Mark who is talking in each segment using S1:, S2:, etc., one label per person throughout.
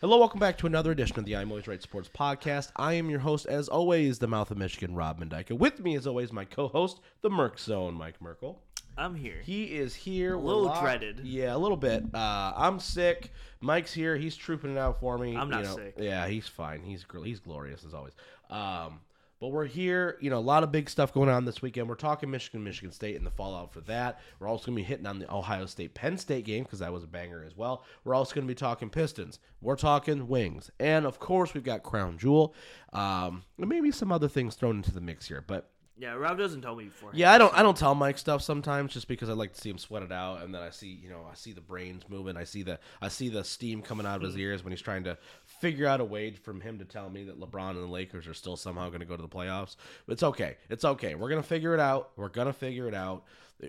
S1: Hello, welcome back to another edition of the I'm Always Right Sports Podcast. I am your host, as always, the mouth of Michigan, Rob Mendyka. With me, as always, my co-host, the Merc Zone, Mike Merkel.
S2: I'm here.
S1: He is here.
S2: A little
S1: locked-
S2: dreaded.
S1: Yeah, a little bit. Uh, I'm sick. Mike's here. He's trooping it out for me.
S2: I'm not
S1: you know.
S2: sick.
S1: Yeah, he's fine. He's he's glorious as always. Um, but we're here. You know, a lot of big stuff going on this weekend. We're talking Michigan, Michigan State, and the fallout for that. We're also going to be hitting on the Ohio State Penn State game because that was a banger as well. We're also going to be talking Pistons. We're talking Wings, and of course we've got Crown Jewel. Um, and maybe some other things thrown into the mix here, but.
S2: Yeah, Rob doesn't tell me before.
S1: Yeah, I don't. I don't tell Mike stuff sometimes, just because I like to see him sweat it out, and then I see, you know, I see the brains moving. I see the, I see the steam coming out of his ears when he's trying to figure out a way from him to tell me that LeBron and the Lakers are still somehow going to go to the playoffs. But it's okay. It's okay. We're gonna figure it out. We're gonna figure it out.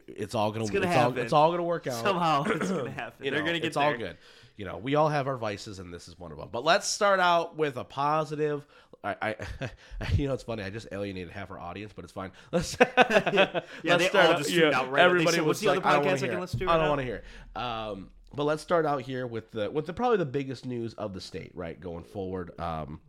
S1: It's all gonna. It's,
S2: gonna
S1: all.
S2: happen.
S1: It's all gonna work out.
S2: Somehow it's gonna happen.
S1: You
S2: They're
S1: know,
S2: gonna get
S1: it's
S2: there.
S1: all good. You know, we all have our vices, and this is one of them. But let's start out with a positive. I, I you know, it's funny. I just alienated half our audience, but it's fine. Let's,
S2: Yeah,
S1: let's
S2: they
S1: start
S2: all
S1: out-
S2: just tuned out right-
S1: Everybody
S2: said,
S1: was
S2: "What's the
S1: like,
S2: other
S1: I don't wanna
S2: podcast I can listen to
S1: I don't want to hear. it. Um, but let's start out here with the with the probably the biggest news of the state, right, going forward. Um,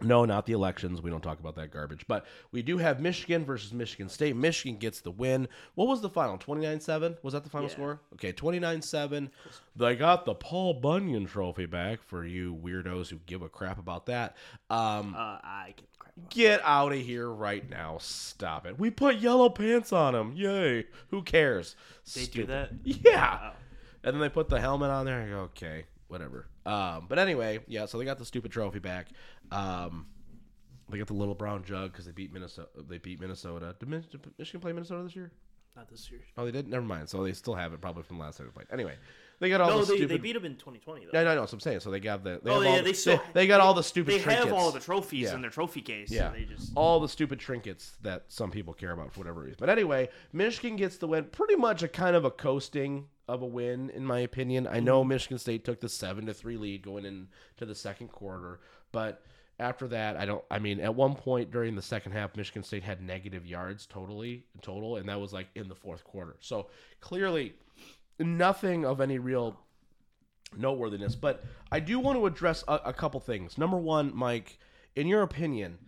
S1: no, not the elections. We don't talk about that garbage. But we do have Michigan versus Michigan State. Michigan gets the win. What was the final? 29 7? Was that the final
S2: Yeah.
S1: score? Okay, 29 7. They got the Paul Bunyan trophy back for you weirdos who give a crap about that. Um,
S2: Uh, I get crap.
S1: Get out of here right now. Stop it. We put yellow pants on him. Yay. Who cares?
S2: They do that.
S1: Yeah.
S2: Wow.
S1: And then they put the helmet on there. I go, okay, whatever. Um, but anyway, yeah. So they got the stupid trophy back. Um, they got the little brown jug because they beat Minnesota. They beat Minnesota. Did Mich- did Michigan play Minnesota this year?
S2: Not this year.
S1: Oh, they did. Never mind. So they still have it probably from last time they played. Anyway, they got all
S2: No,
S1: the
S2: they,
S1: stupid.
S2: they beat them in 2020 though.
S1: no, no, no. So I'm saying. So they got the. They
S2: oh
S1: have
S2: yeah,
S1: all
S2: they
S1: the,
S2: still
S1: They, got all the stupid.
S2: They
S1: trinkets.
S2: have all the trophies
S1: Yeah.
S2: in their trophy case.
S1: Yeah.
S2: So they just
S1: all the stupid trinkets that some people care about for whatever reason. But anyway, Michigan gets the win. Pretty much a kind of a coasting of a win, in my opinion. I know mm-hmm. Michigan State took the seven to three lead going into the second quarter, but after that, I don't. I mean, at one point during the second half, Michigan State had negative yards totally total, and that was like in the fourth quarter. So clearly, nothing of any real noteworthiness. But I do want to address a, a couple things. Number one, Mike, in your opinion,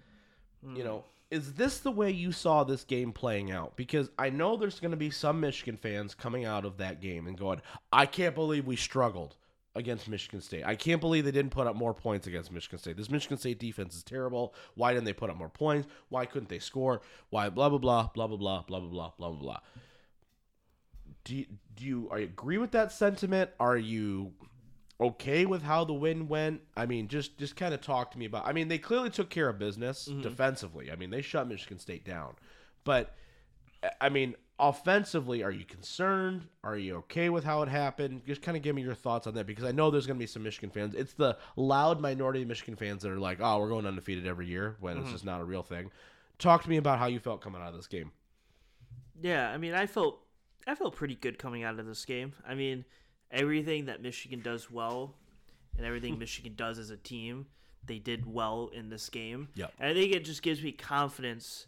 S1: you hmm. know, is this the way you saw this game playing out? Because I know there's going to be some Michigan fans coming out of that game and going, I can't believe we struggled against Michigan State. I can't believe they didn't put up more points against Michigan State. This Michigan State defense is terrible. Why didn't they put up more points? Why couldn't they score? Why blah blah blah blah blah blah blah blah blah blah. Do you, do you you agree with that sentiment? Are you okay with how the win went? I mean, just just kind of talk to me about. I mean, they clearly took care of business mm-hmm. defensively. I mean, they shut Michigan State down, but I mean, offensively, are you concerned? Are you okay with how it happened? Just kind of give me your thoughts on that because I know there's going to be some Michigan fans. It's the loud minority of Michigan fans that are like, "Oh, we're going undefeated every year," when it's mm-hmm. just not a real thing. Talk to me about how you felt coming out of this game.
S2: Yeah, I mean, I felt I felt pretty good coming out of this game. I mean, everything that Michigan does well and everything Michigan does as a team, they did well in this game.
S1: Yep.
S2: And I think it just gives me confidence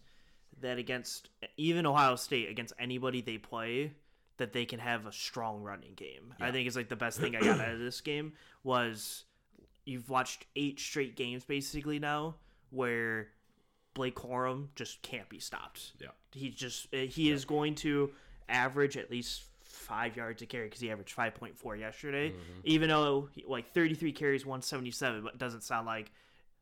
S2: that against even Ohio State, against anybody they play, that they can have a strong running game. I think it's like the best thing I got out of this game was you've watched eight straight games basically now where Blake Corum just can't be stopped.
S1: Yeah.
S2: He just uh, he is going to average at least five yards a carry because he averaged five point four yesterday.
S1: Mm-hmm.
S2: Even though he, like thirty three carries, one seventy seven, but doesn't sound like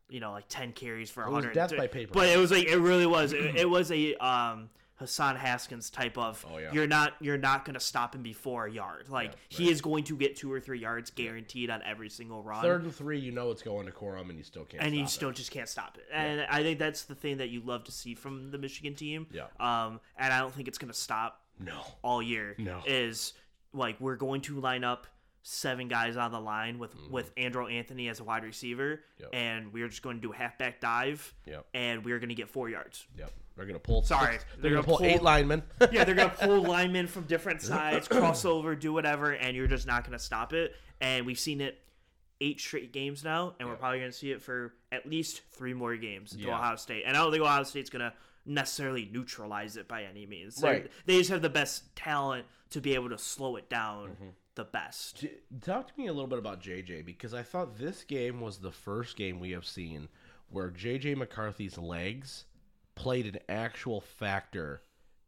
S2: you know like ten carries for
S1: It was
S2: hundred.
S1: death by paper.
S2: But it was like it really was. It, it was a um Hassan Haskins type of.
S1: Oh, yeah.
S2: You're not you're not gonna stop him before a yard. Like
S1: Yeah,
S2: he is going to get two or three yards guaranteed on every single run
S1: Third and three, you know it's going to Corum, and you still can't.
S2: and you still
S1: it.
S2: just can't stop it. And I think that's the thing that you love to see from the Michigan team.
S1: Yeah.
S2: Um, and I don't think it's going to stop
S1: no.
S2: all year.
S1: No.
S2: Is like we're going to line up seven guys on the line with with Andrew Anthony as a wide receiver,
S1: Mm-hmm. Yep.
S2: and we're just going to do a halfback dive,
S1: Yep.
S2: and we're going to get four yards.
S1: Yep. They're gonna pull.
S2: Sorry,
S1: six-
S2: they're
S1: they're, gonna,
S2: gonna
S1: pull, eight linemen.
S2: Yeah, they're gonna pull linemen from different sides, crossover, do whatever, and you're just not gonna stop it. And we've seen it eight straight games now, and we're probably gonna see it for at least three more games until
S1: Yeah.
S2: Ohio State. And I don't think Ohio State's gonna necessarily neutralize it by any means. They're-
S1: Right.
S2: They just have the best talent to be able to slow it down
S1: Mm-hmm.
S2: the best.
S1: J- Talk to me a little bit about JJ because I thought this game was the first game we have seen where JJ McCarthy's legs played an actual factor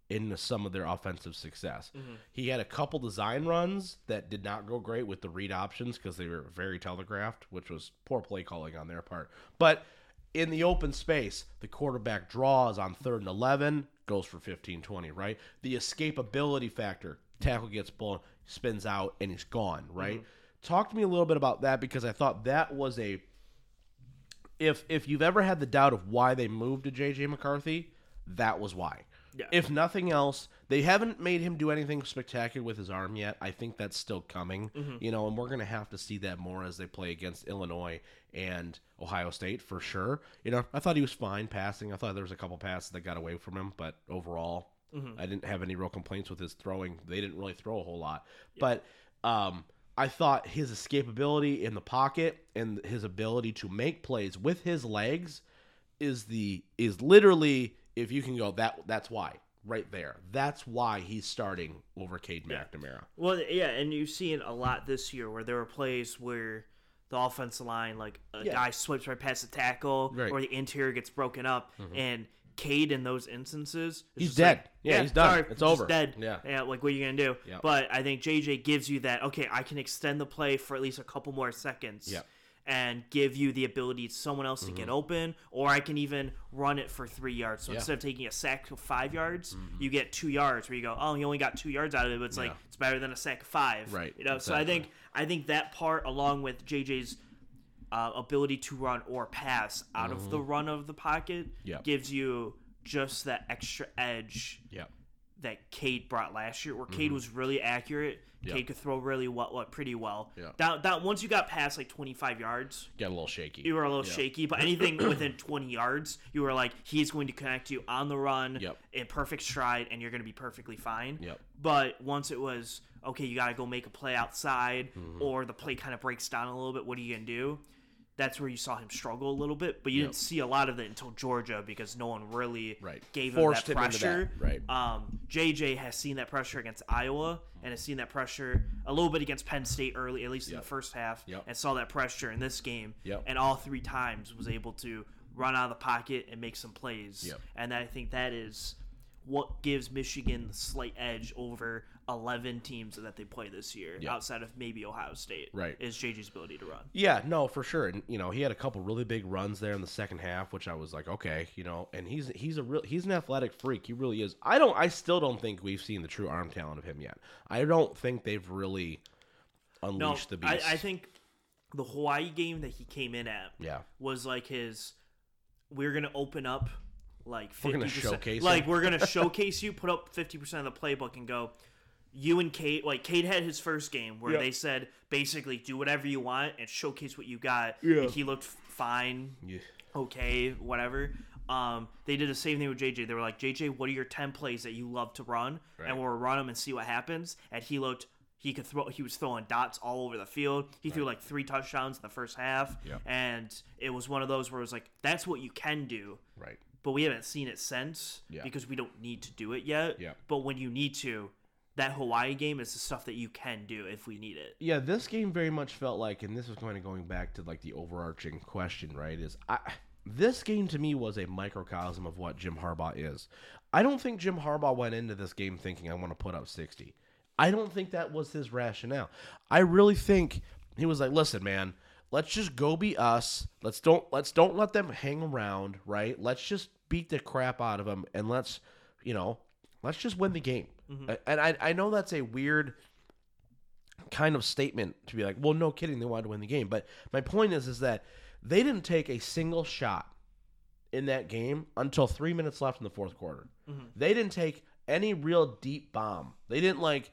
S1: in some of their offensive success. Mm-hmm. He had a couple design runs that did not go great with the read options because they were very telegraphed, which was poor play calling on their part. But in the open space, the quarterback draws on third and 11, goes for 15 20, right? The escapability factor, tackle gets blown, spins out, and he's gone, right? Mm-hmm. Talk to me a little bit about that because I thought that was a. If if you've ever had the doubt of why they moved to JJ McCarthy, that was why.
S2: Yeah.
S1: If nothing else, they haven't made him do anything spectacular with his arm yet. I think that's still coming, you know, and we're going to have to see that more as they play against Illinois and Ohio State for sure. You know, I thought he was fine passing. I thought there was a couple passes that got away from him, but overall, I didn't have any real complaints with his throwing. They didn't really throw a whole lot, but um, I thought his escapability in the pocket and his ability to make plays with his legs is the is literally if you can go that that's why right there. That's why he's starting over Cade McNamara.
S2: Well, yeah, and you see it a lot this year where there were plays where the offensive line, like a
S1: Yeah.
S2: guy swipes right past the tackle,
S1: Right.
S2: or the interior gets broken up, mm-hmm. and Cade in those instances, is
S1: He's dead.
S2: like,
S1: Yeah, he's done.
S2: sorry,
S1: It's over.
S2: Dead.
S1: Yeah.
S2: yeah. Like what are you gonna do?
S1: Yep.
S2: But I think JJ gives you that. Okay, I can extend the play for at least a couple more seconds.
S1: Yep.
S2: And give you the ability to someone else to get open, or I can even run it for three yards. So
S1: Mm-hmm. Yeah. Mm-hmm.
S2: instead of taking a sack of five yards, you get two yards. Where you go, oh, you only got two yards out of it, but it's like it's better than a sack of five.
S1: Right,
S2: You know. So I think I think that part, along with JJ's uh, ability to run or pass out of the run of the pocket,
S1: Mm-hmm. Yep.
S2: gives you just that extra edge
S1: Yep.
S2: That Cade brought last year, where Cade was really accurate.
S1: Yep.
S2: Cade could throw really well, well pretty well.
S1: Yeah.
S2: Down, down, once you got past like 25 yards,
S1: Got a little shaky.
S2: you were a little
S1: Yeah.
S2: shaky. But anything within 20 yards, you were like, he's going to connect you on the run
S1: Yep.
S2: in perfect stride, and you're going to be perfectly fine.
S1: Yep.
S2: But once it was okay, you got to go make a play outside,
S1: Mm-hmm.
S2: or the play kind of breaks down a little bit. What are you gonna do? That's where you saw him struggle a little bit, but you
S1: Yep.
S2: didn't see a lot of it until Georgia because no one really
S1: Right.
S2: gave
S1: Forced
S2: him
S1: him
S2: that
S1: into that,
S2: pressure.
S1: right.
S2: Um, JJ has seen that pressure against Iowa and has seen that pressure a little bit against Penn State early, at least in the first half,
S1: Yep.
S2: and saw that pressure in this game.
S1: Yep.
S2: And all three times was able to run out of the pocket and make some plays.
S1: Yep.
S2: And I think that is what gives Michigan the slight edge over 11 teams that they play this year, outside of maybe Ohio State.
S1: Right.
S2: Is JJ's ability to run.
S1: Yeah, no, for sure. And you know, he had a couple really big runs there in the second half, which I was like, okay, you know, and he's he's a real he's an athletic freak. He really is. I don't I still don't think we've seen the true arm talent of him yet. I don't think they've really
S2: No,
S1: unleashed the beast.
S2: I think the Hawaii game that he came in at
S1: Yeah.
S2: was like his. We're gonna open up like 50%,
S1: We're gonna showcase
S2: like
S1: him.
S2: we're gonna showcase you, put up fifty percent of the playbook, and go. You and Cade, like Cade had his first game where
S1: Yeah.
S2: they said basically do whatever you want and showcase what you got.
S1: Yeah.
S2: And he looked fine,
S1: Yeah.
S2: okay, whatever. Um, they did the same thing with JJ. They were like, JJ, what are your ten plays that you love to run?
S1: Right.
S2: And we'll run them and see what happens. And he looked, he could throw. He was throwing dots all over the field. He threw like three touchdowns in the first half.
S1: Yep.
S2: And it was one of those where it was like, that's what you can do.
S1: Right.
S2: But we haven't seen it since
S1: Yeah.
S2: because we don't need to do it yet.
S1: Yeah.
S2: But when you need to, that Hawaii game is the stuff that you can do if we need it.
S1: Yeah, this game very much felt like, and this is kind of going back to like the overarching question, right? Is I this game to me was a microcosm of what Jim Harbaugh is. I don't think Jim Harbaugh went into this game thinking I want to put up sixty. I don't think that was his rationale. I really think he was like, listen, man, let's just go be us. Let's don't let's don't let them hang around, right? Let's just beat the crap out of them and let's, you know, let's just win the game. Mm-hmm. And I I know that's a weird kind of statement to be like, well, no kidding, they wanted to win the game. But my point is, is that they didn't take a single shot in that game until three minutes left in the fourth quarter. Mm-hmm. They didn't take any real deep bomb. They didn't like.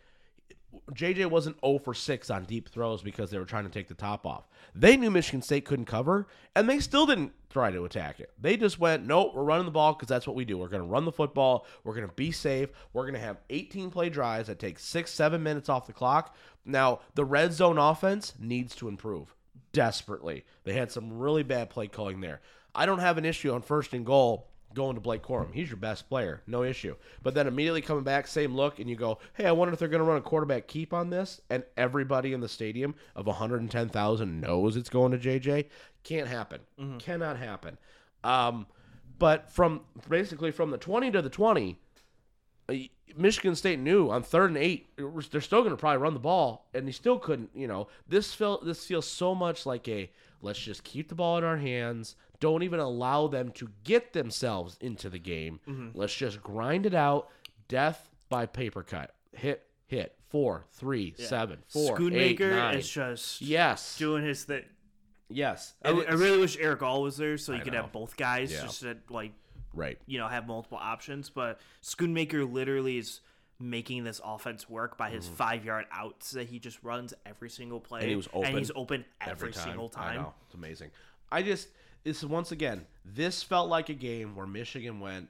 S1: JJ wasn't 0 for 6 on deep throws because they were trying to take the top off. They knew Michigan State couldn't cover, and they still didn't try to attack it. They just went, nope, we're running the ball because that's what we do. We're going to run the football. We're going to be safe. We're going to have 18 play drives that take six, seven minutes off the clock. Now, the red zone offense needs to improve desperately. They had some really bad play calling there. I don't have an issue on first and goal going to Blake Corum. He's your best player, no issue. But then immediately coming back, same look, and you go, hey, I wonder if they're going to run a quarterback keep on this. And everybody in the stadium of 110,000 knows it's going to JJ. Can't happen. Cannot happen. Um, but from basically from the 20 to the 20, uh, Michigan State knew on third and eight they're still going to probably run the ball, and they still couldn't. You know, this feel this feels so much like a let's just keep the ball in our hands. Don't even allow them to get themselves into the game. Mm-hmm. Let's just grind it out, death by paper cut. Hit, hit, four, three, seven, four, eight,
S2: Schoonmaker
S1: nine.
S2: is just
S1: Yes,
S2: doing his thing.
S1: yes.
S2: I, I really wish Erick All was there so you
S1: I
S2: could
S1: know.
S2: have both guys
S1: Yeah.
S2: just to like
S1: right.
S2: you know have multiple options. But Schoonmaker literally is making this offense work by his five yard outs that he just runs every single play.
S1: And he was
S2: And
S1: open
S2: he's open every, single
S1: I
S2: time.
S1: know. It's amazing. I just this is once again, this felt like a game where Michigan went,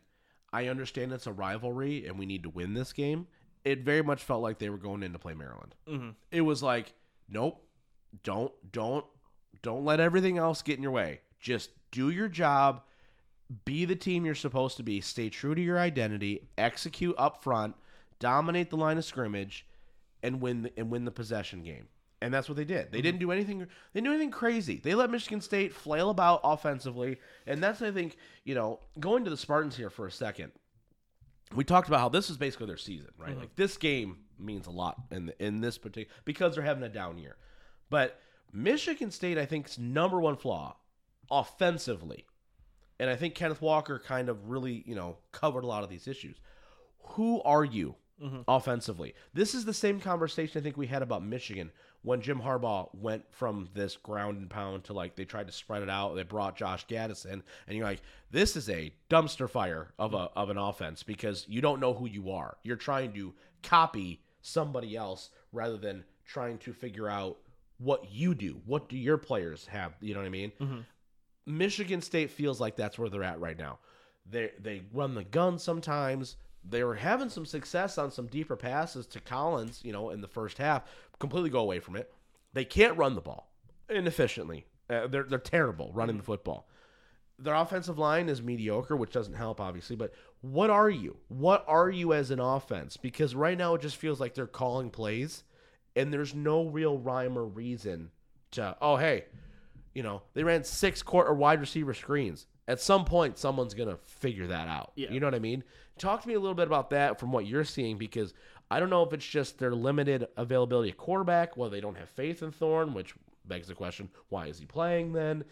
S1: I understand it's a rivalry and we need to win this game. It very much felt like they were going in to play Maryland.
S2: Mm-hmm.
S1: It was like, nope, don't don't don't let everything else get in your way. Just do your job, be the team you're supposed to be, stay true to your identity, execute up front, dominate the line of scrimmage, and win the, and win the possession game. And that's what they did. They didn't mhm. do anything. They didn't do anything crazy. They let Michigan State flail about offensively, and that's I think you know going to the Spartans here for a second. We talked about how this is basically their season, right? Mm-hmm. Like this game means a lot in in this particular because they're having a down year. But Michigan State, I think's number one flaw offensively, and I think Kenneth Walker kind of really you know covered a lot of these issues. Who are you Mm-hmm. offensively? This is the same conversation I think we had about Michigan when Jim Harbaugh went from this ground and pound to like they tried to spread it out. They brought Josh Gattis in, and you're like, this is a dumpster fire of a of an offense because you don't know who you are. You're trying to copy somebody else rather than trying to figure out what you do. What do your players have? You know what I mean? Mm-hmm. Michigan State feels like that's where they're at right now. They they run the gun sometimes. They were having some success on some deeper passes to Collins, you know, in the first half. Completely go away from it. They can't run the ball inefficiently. Uh, they're they're terrible running the football. Their offensive line is mediocre, which doesn't help, obviously. But what are you? What are you as an offense? Because right now it just feels like they're calling plays, and there's no real rhyme or reason to. Oh, hey, you know, they ran six or wide receiver screens. At some point, someone's gonna figure that out.
S2: Yeah.
S1: You know what I mean? Talk to me a little bit about that from what you're seeing, because I don't know if it's just their limited availability of quarterback, well they don't have faith in Thorne, which begs the question, why is he playing then?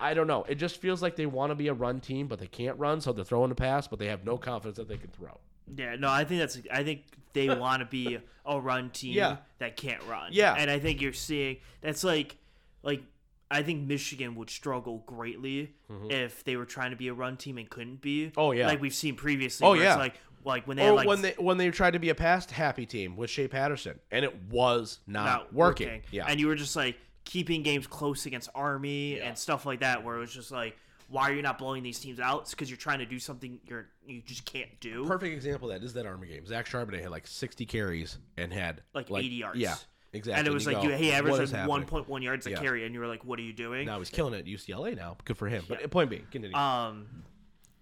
S1: I don't know. It just feels like they want to be a run team, but they can't run, so they're throwing the pass, but they have no confidence that they can throw.
S2: Yeah, no, I think that's. I think they want to be a run team
S1: Yeah.
S2: that can't run.
S1: Yeah.
S2: and I think you're seeing that's like, like I think Michigan would struggle greatly if they were trying to be a run team and couldn't be.
S1: Mm-hmm. Oh, yeah.
S2: like we've seen previously.
S1: Oh, yeah.
S2: like like when they had like
S1: when they when they tried to be a past happy team with Shea Patterson, and it was not,
S2: not
S1: working. Yeah,
S2: and you were just like keeping games close against Army
S1: Yeah.
S2: and stuff like that, where it was just like. Why are you not blowing these teams out? It's because you're trying to do something you're you just can't do.
S1: perfect example of that is that Army game. Zach Charbonnet had like 60 carries and had
S2: like, 80 yards.
S1: Yeah, exactly.
S2: And it was like
S1: go,
S2: you, he
S1: "What
S2: averaged like 1.1 yards a
S1: Yeah.
S2: carry, and you were like, "What are you doing?"
S1: Now he's killing it at UCLA now. Good for him. But point being, continue.
S2: Um,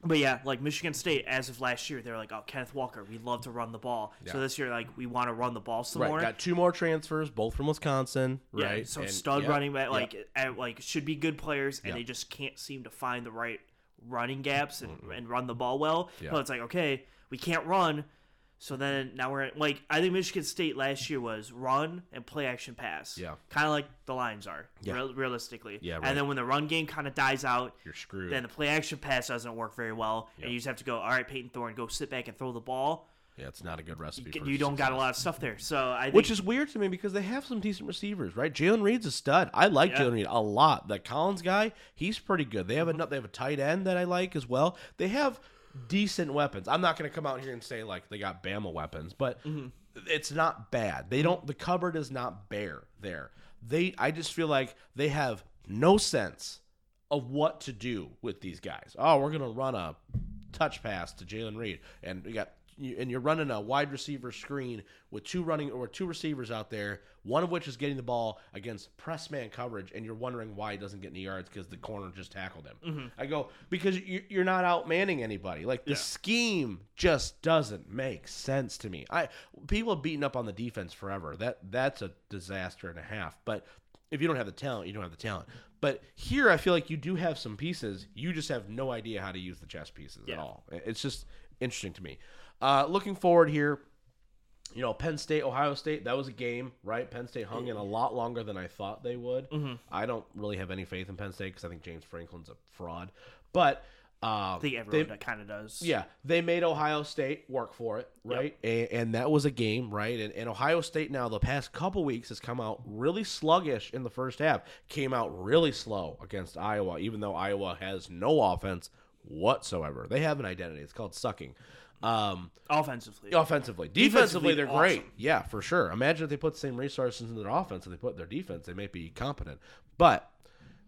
S2: but yeah, like Michigan State, as of last year, they're like, "Oh, Kenneth Walker, we love to run the ball." So this year, like, we want to run the ball some
S1: right,
S2: more.
S1: got two more transfers, both from Wisconsin.
S2: yeah,
S1: Right,
S2: some
S1: And-
S2: stud
S1: yeah,
S2: running back,
S1: yeah.
S2: like, and, like should be good players, and
S1: Yeah.
S2: they just can't seem to find the right running gaps and, and run the ball well.
S1: Yeah.
S2: But it's like, okay, we can't run. So then now we're at, like I think Michigan State last year was run and play action pass.
S1: Yeah.
S2: kind of like the Lions are,
S1: Yeah.
S2: real, realistically.
S1: Yeah, right.
S2: And then when the run game kind of dies out,
S1: you're screwed.
S2: then the play action pass doesn't work very well, and you just have to go. All right, Payton Thorne, go sit back and throw the ball.
S1: yeah, it's not a good recipe. for
S2: You don't got a lot of stuff there, so I think
S1: Which is weird to me because they have some decent receivers, right? Jalen Reed's a stud. I like
S2: Yeah.
S1: Jalen Reed a lot. That Collins guy, he's pretty good. They have
S2: Mm-hmm.
S1: a they have a tight end that I like as well. They have decent weapons. I'm not going to come out here and say like they got Bama weapons, but
S2: Mm-hmm.
S1: it's not bad. They don't. The cupboard is not bare there. They. I just feel like they have no sense of what to do with these guys. Oh, we're gonna run a touch pass to Jalen Reed, and we got you, and you're running a wide receiver screen with two running or two receivers out there, one of which is getting the ball against press man coverage, and you're wondering why he doesn't get any yards because the corner just tackled him.
S2: Mm-hmm.
S1: I go because you- you're not out manning anybody. Like the scheme just doesn't make sense to me. I people have beaten up on the defense forever. That that's a disaster and a half. But if you don't have the talent, you don't have the talent. But here, I feel like you do have some pieces. You just have no idea how to use the chess pieces at all. It's just interesting to me. Uh, looking forward here, you know, Penn State, Ohio State, that was a game, right? Penn State hung in a lot longer than I thought they would.
S2: Mm-hmm.
S1: I don't really have any faith in Penn State because I think James Franklin's a fraud. But uh,
S2: I think everyone kind of does.
S1: yeah, they made Ohio State work for it, right? And, and that was a game, right? And, and Ohio State now, the past couple weeks, has come out really sluggish in the first half. Came out really slow against Iowa, even though Iowa has no offense whatsoever. They have an identity. It's called sucking. Um,
S2: Offensively.
S1: offensively, defensively,
S2: Defensively,
S1: they're
S2: awesome.
S1: great. Yeah, for sure. Imagine if they put the same resources into their offense and they put in their defense, they may be competent. But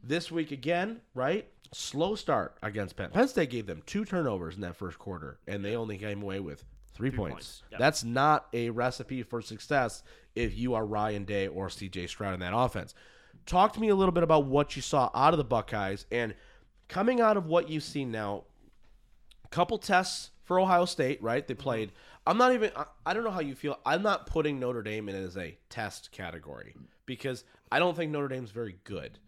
S1: this week again, right? Slow start against Penn. Penn State gave them two turnovers in that first quarter, and they only came away with three, points.
S2: points, yep.
S1: That's not a recipe for success if you are Ryan Day or CJ Stroud in that offense. Talk to me a little bit about what you saw out of the Buckeyes and coming out of what you've seen now couple tests for Ohio State, right? They played. I'm not even. I, I don't know how you feel. I'm not putting Notre Dame in as a test category because I don't think Notre Dame's very good.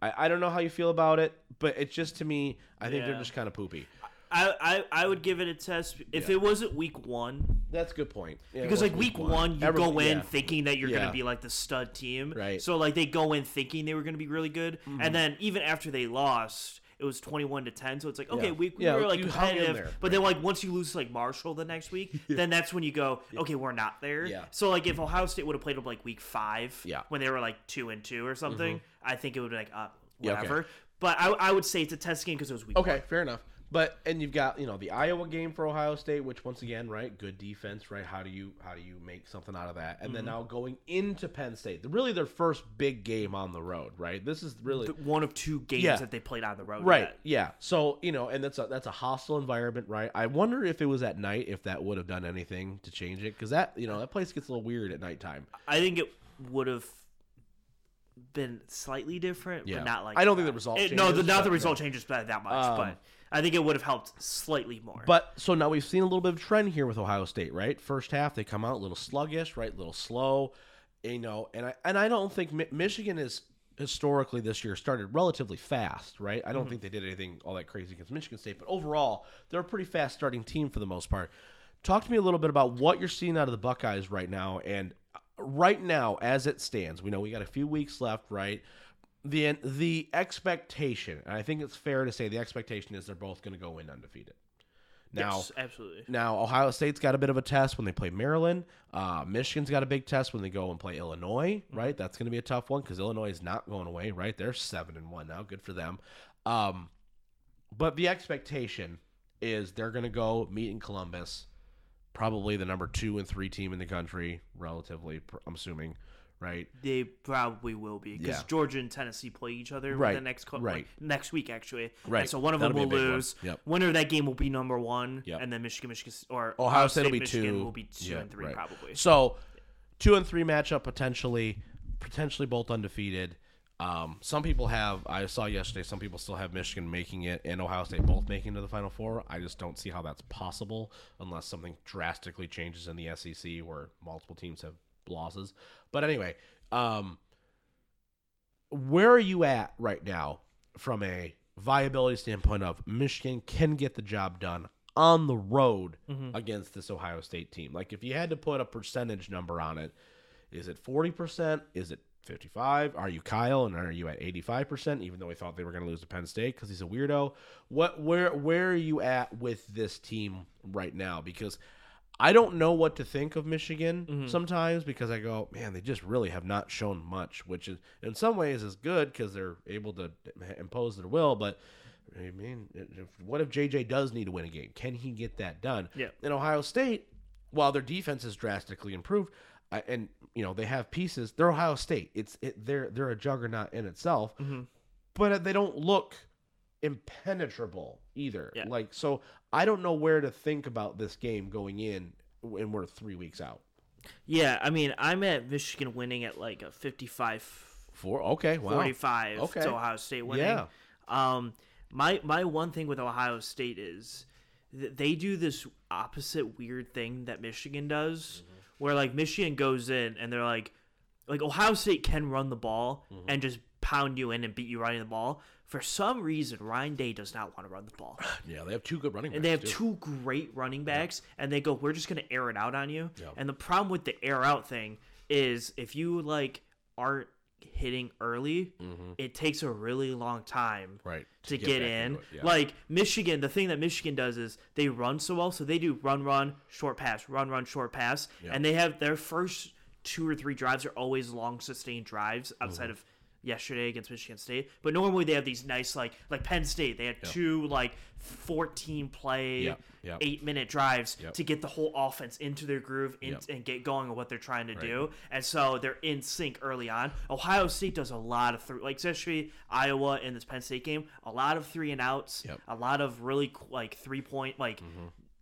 S1: I, I don't know how you feel about it, but it's just to me, I think they're just kind of poopy.
S2: I, I I would give it a test if it wasn't week one.
S1: That's a good point. Yeah,
S2: Because like week one,
S1: one.
S2: you go in
S1: yeah.
S2: thinking that you're
S1: Yeah.
S2: gonna be like the stud team.
S1: Right.
S2: So like they go in thinking they were gonna be really good,
S1: Mm-hmm.
S2: and then even after they lost, it was twenty one to ten. So it's like okay,
S1: Yeah.
S2: we, we
S1: Yeah,
S2: were like competitive,
S1: there.
S2: but then like once you lose like Marshall the next week, then that's when you go okay, we're not there.
S1: Yeah.
S2: So like if Ohio State would have played up like week five,
S1: Yeah. Mm-hmm.
S2: when they were like two and two or something, I think it would be like uh,
S1: Yeah, okay.
S2: whatever. But I, I would say it's a test game because it was week
S1: Okay, fair enough. But and you've got you know the Iowa game for Ohio State, which once again, right, good defense, right? How do you how do you make something out of that? And then
S2: Mm-hmm.
S1: now going into Penn State, really their first big game on the road, right? This is really
S2: one. One of two games
S1: Yeah.
S2: that they played on the road.
S1: Right.
S2: yet.
S1: Yeah. So you know, and that's a that's a hostile environment, right? I wonder if it was at night, if that would have done anything to change it, because that you know that place gets a little weird at nighttime.
S2: I think it would have been slightly different,
S1: Yeah.
S2: but not like
S1: I don't think the result
S2: It- no, the, not
S1: but,
S2: the result
S1: yeah.
S2: changes by that much,
S1: Um,
S2: but I think it would have helped slightly more.
S1: But so now we've seen a little bit of trend here with Ohio State, right? First half they come out a little sluggish, right? A little slow, you know, and I and I don't think Mi- Michigan is historically this year started relatively fast, right? I don't
S2: Mm-hmm.
S1: think they did anything all that crazy against Michigan State, but overall they're a pretty fast starting team for the most part. Talk to me a little bit about what you're seeing out of the Buckeyes right now, and uh, right now as it stands, we know we got a few weeks left, right? The the expectation, and I think it's fair to say the expectation is they're both going to go in undefeated. Now,
S2: yes, absolutely.
S1: now Ohio State's got a bit of a test when they play Maryland. Uh, Michigan's got a big test when they go and play Illinois. Right, that's going to be a tough one because Illinois is not going away. Right, they're seven and one now. Good for them. Um, but the expectation is they're going to go meet in Columbus, probably the number two and three team in the country, relatively. I'm assuming. Right.
S2: They probably will be because
S1: Yeah.
S2: Georgia and Tennessee play each other
S1: Right,
S2: the next co-
S1: right.
S2: like, next week actually.
S1: Right.
S2: And so one of
S1: That'll
S2: them will
S1: one.
S2: lose.
S1: Yep.
S2: Winner of that game will be number one,
S1: Yep.
S2: and then Michigan, Michigan, or
S1: Ohio State will be
S2: Michigan
S1: two.
S2: will be two
S1: Yeah,
S2: and three
S1: right.
S2: probably.
S1: So, two and three matchup potentially, potentially both undefeated. Um, some people have. I saw yesterday. Some people still have Michigan making it and Ohio State both making it to the Final Four. I just don't see how that's possible unless something drastically changes in the SEC where multiple teams have losses. But anyway, um, where are you at right now from a viability standpoint of Michigan can get the job done on the road against this Ohio State team? Like if you had to put a percentage number on it, is it 40%? Is it 55? Are you Kyle and are you at 85% even though we thought they were going to lose to Penn State cuz he's a weirdo? What where where are you at with this team right now because I don't know what to think of Michigan mm-hmm. sometimes because I go, man, they just really have not shown much, which is in some ways is good because they're able to impose their will. But I mean, if, what if JJ does need to win a game? Can he get that done?
S2: Yeah.
S1: In Ohio State, while their defense has drastically improved, and you know they have pieces, they're Ohio State. It's it, they're they're a juggernaut in itself, mm-hmm. but they don't look impenetrable. Either.
S2: Yeah.
S1: Like so, I don't know where to think about this game going in, and we're three weeks out.
S2: Yeah, I mean, I'm at Michigan winning at like a 55
S1: Four. Okay. Wow.
S2: 45
S1: Okay.
S2: to Ohio State winning.
S1: Yeah.
S2: Um, my my one thing with Ohio State is th- they do this opposite weird thing that Michigan does,
S1: Mm-hmm.
S2: where like Michigan goes in and they're like, like Ohio State can run the ball
S1: Mm-hmm.
S2: and just pound you in and beat you running the ball. For some reason, Ryan Day does not want to run the ball.
S1: Yeah, they have two good running backs.
S2: And they have
S1: too.
S2: two great running backs, and they go, "We're just gonna air it out on you."
S1: Yeah.
S2: And the problem with the air out thing is if you like aren't hitting early, it takes a really long time
S1: Mm-hmm. right
S2: to,
S1: get
S2: get, in.
S1: it, yeah.
S2: Like Michigan, the thing that Michigan does is they run so well, so they do run, run, short pass, run, run, short pass,
S1: Yeah.
S2: and they have their first two or three drives are always long sustained drives outside
S1: Mm-hmm.
S2: of yesterday against Michigan State. But normally they have these nice like like Penn State, they had two like 14 play,
S1: Yep, yep.
S2: eight minute drives
S1: Yep.
S2: to get the whole offense into their groove in,
S1: Yep.
S2: and get going on what they're trying to do. And so they're in sync early on. Ohio State does a lot of three, like especially Iowa in this Penn State game, a lot of three and outs,
S1: Yep. Mm-hmm.
S2: a lot of really like three point, like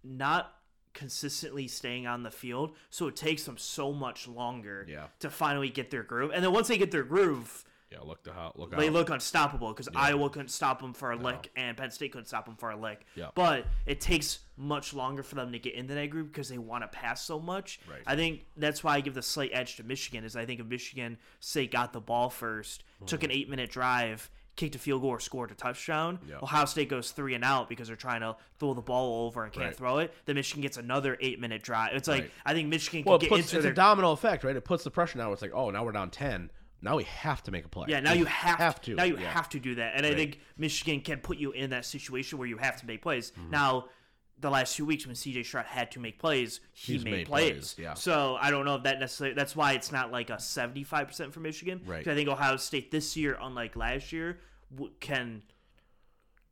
S2: not consistently staying on the field. So it takes them so much longer
S1: Yeah.
S2: to finally get their groove. And then once they get their groove,
S1: yeah, look to how look
S2: they
S1: out.
S2: look unstoppable because Iowa couldn't stop them for a lick and Penn State couldn't stop them for a lick.
S1: Yeah.
S2: But it takes much longer for them to get into that group because they want to pass so much.
S1: Right.
S2: I think that's why I give the slight edge to Michigan. Is I think if Michigan say got the ball 1st took an mm-hmm. eight minute drive. Kicked a field goal or scored a touchdown.
S1: Yeah.
S2: Ohio State goes three and out because they're trying to throw the ball over and can't
S1: Right.
S2: throw it. Then Michigan gets another eight minute drive. It's like
S1: Right.
S2: I think Michigan can
S1: well, it
S2: get
S1: puts,
S2: into
S1: it's
S2: their
S1: a domino effect, right? It puts the pressure now. It's like, oh, now we're down ten. Now we have to make a play.
S2: Yeah, now you have,
S1: have
S2: to. Now you
S1: yeah.
S2: have to do that, and I think Michigan can put you in that situation where you have to make plays.
S1: Mm-hmm.
S2: Now, the last two weeks when CJ Stroud had to make plays, he
S1: He's
S2: made,
S1: made
S2: plays.
S1: plays, yeah.
S2: So I don't know if that necessarily. That's why it's not like a seventy-five percent for Michigan.
S1: Right.
S2: I think Ohio State this year, unlike last year, w- can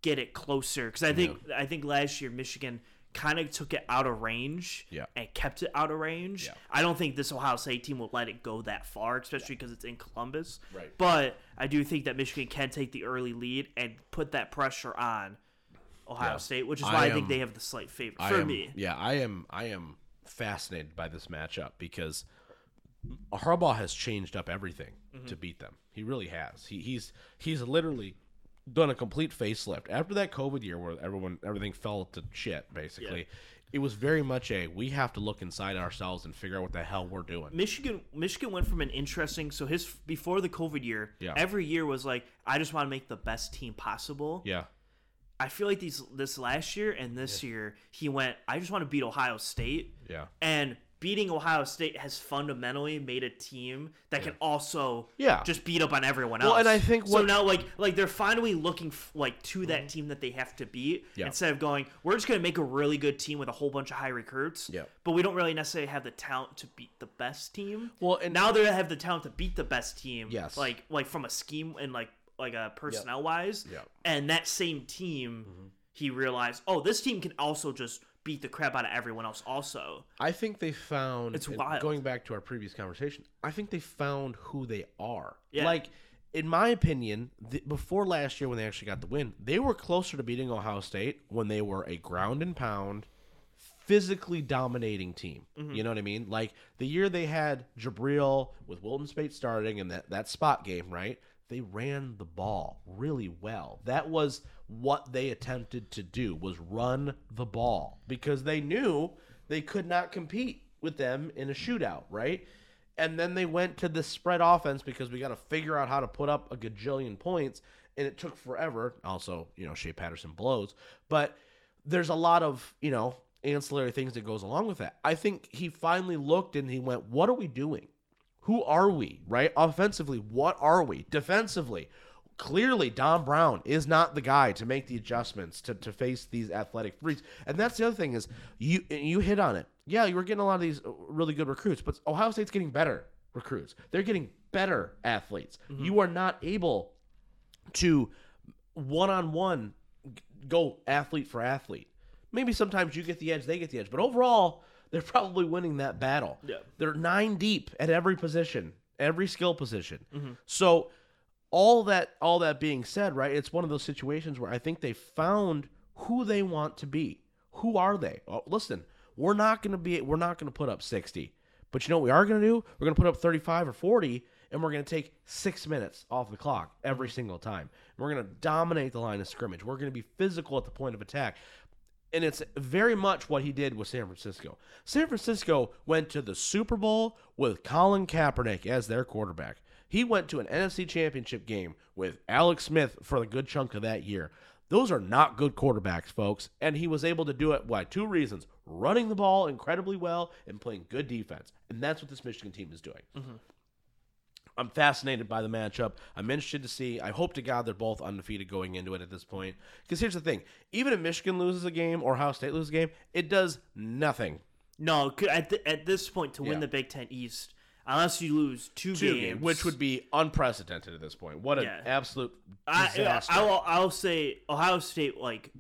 S2: get it closer. Because I think I think last year Michigan kind of took it out of range
S1: Yeah.
S2: and kept it out of range.
S1: Yeah.
S2: I don't think this Ohio State team will let it go that far, especially because it's in Columbus.
S1: Right.
S2: But I do think that Michigan can take the early lead and put that pressure on Ohio
S1: Yeah.
S2: State, which is why I, think
S1: am-
S2: they have the slight favor
S1: I
S2: for
S1: am,
S2: me.
S1: Yeah, I am. I am fascinated by this matchup because Harbaugh has changed up everything
S2: Mm-hmm.
S1: to beat them. He really has. He, he's he's literally done a complete facelift after that COVID year where everyone everything fell to shit. Basically, it was very much a we have to look inside ourselves and figure out what the hell we're doing.
S2: Michigan Michigan went from an interesting so his before the COVID year,
S1: Yeah.
S2: every year was like I just want to make the best team possible.
S1: Yeah,
S2: I feel like these this last year and this year he went I just want to beat Ohio State.
S1: yeah,
S2: And beating Ohio State has fundamentally made a team that can also
S1: Yeah.
S2: just beat up on everyone else.
S1: Well, and I think
S2: so
S1: what- Mm-hmm.
S2: now like like they're finally looking f- like to that team that they have to beat
S1: Yeah.
S2: instead of going we're just going to make a really good team with a whole bunch of high recruits.
S1: Yeah.
S2: But we don't really necessarily have the talent to beat the best team.
S1: Well, and-
S2: now they have the talent to beat the best team.
S1: Yes.
S2: Like like from a scheme and like like a personnel wise.
S1: Yeah.
S2: And that same team he realized, "Oh, this team can also just beat the crap out of everyone else also."
S1: I think they found.
S2: It's wild.
S1: Going back to our previous conversation, I think they found who they are.
S2: Yeah.
S1: Like, in my opinion, the, before last year when they actually got the win, they were closer to beating Ohio State when they were a ground and pound, physically dominating team.
S2: Mm-hmm.
S1: You know what I mean? Like the year they had Jabril with Wilton Speight starting and that that spot game, right? They ran the ball really well. That was what they attempted to do was run the ball because they knew they could not compete with them in a shootout, right? And then they went to the spread offense because we got to figure out how to put up a gajillion points, and it took forever. Also, you know, Shea Patterson blows, but there's a lot of you know ancillary things that goes along with that. I think he finally looked and he went, "What are we doing? Who are we? Right? Offensively, what are we? Defensively." Clearly, Don Brown is not the guy to make the adjustments to, to face these athletic freaks. And that's the other thing is you you hit on it. Yeah, you were getting a lot of these really good recruits, but Ohio State's getting better recruits. They're getting better athletes. Mm-hmm. You are not able to one on one go athlete for athlete. Maybe sometimes you get the edge, they get the edge, but overall, they're probably winning that battle.
S2: Yeah.
S1: They're nine deep at every position, every skill position. Mm-hmm. So all that all that being said, right? It's one of those situations where I think they found who they want to be. Who are they? Oh, listen, we're not going to be we're not going to put up 60. But you know what we are going to do? We're going to put up 35 or 40 and we're going to take 6 minutes off the clock every single time. We're going to dominate the line of scrimmage. We're going to be physical at the point of attack. And it's very much what he did with San Francisco. San Francisco went to the Super Bowl with Colin Kaepernick as their quarterback. He went to an NFC championship game with Alex Smith for a good chunk of that year. Those are not good quarterbacks, folks. And he was able to do it by two reasons running the ball incredibly well and playing good defense. And that's what this Michigan team is doing. Mm-hmm. I'm fascinated by the matchup. I'm interested to see. I hope to God they're both undefeated going into it at this point. Because here's the thing: even if Michigan loses a game or Ohio State loses a game, it does nothing.
S2: No, at at this point to win
S1: Yeah.
S2: the Big Ten East, unless you lose two,
S1: Two
S2: games,
S1: games, which would be unprecedented at this point. What an
S2: Yeah.
S1: absolute
S2: I,
S1: disaster!
S2: I, will I'll say Ohio State like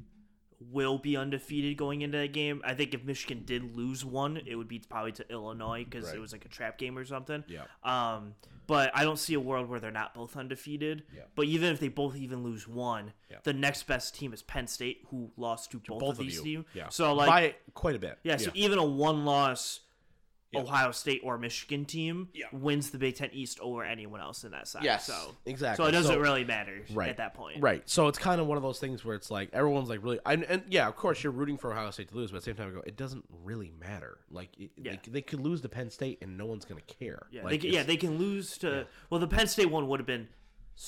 S2: will be undefeated going into that game. I think if Michigan did lose one, it would be probably to Illinois because
S1: Right.
S2: it was like a trap game or something.
S1: Yeah.
S2: Um, but I don't see a world where they're not both undefeated.
S1: Yeah.
S2: But even if they both even lose one,
S1: Yeah.
S2: the next best team is Penn State, who lost to both,
S1: both
S2: of
S1: of
S2: these teams.
S1: yeah,
S2: So like,
S1: by quite a bit.
S2: yeah, so even a one loss
S1: Yeah.
S2: Ohio State or Michigan team
S1: Yeah.
S2: wins the Big Ten East over anyone else in that side.
S1: Yes,
S2: So
S1: exactly.
S2: So it doesn't
S1: So-
S2: really matter
S1: Right.
S2: at that point.
S1: Right. So it's kind of one of those things where it's like everyone's like really, and, and yeah, of course you're rooting for Ohio State to lose, but at the same time, I go, it doesn't really matter. Like it,
S2: Yeah.
S1: they, they could lose to Penn State and no one's gonna care.
S2: Yeah,
S1: Like,
S2: they yeah, they can lose to. Well, the Penn State one would have been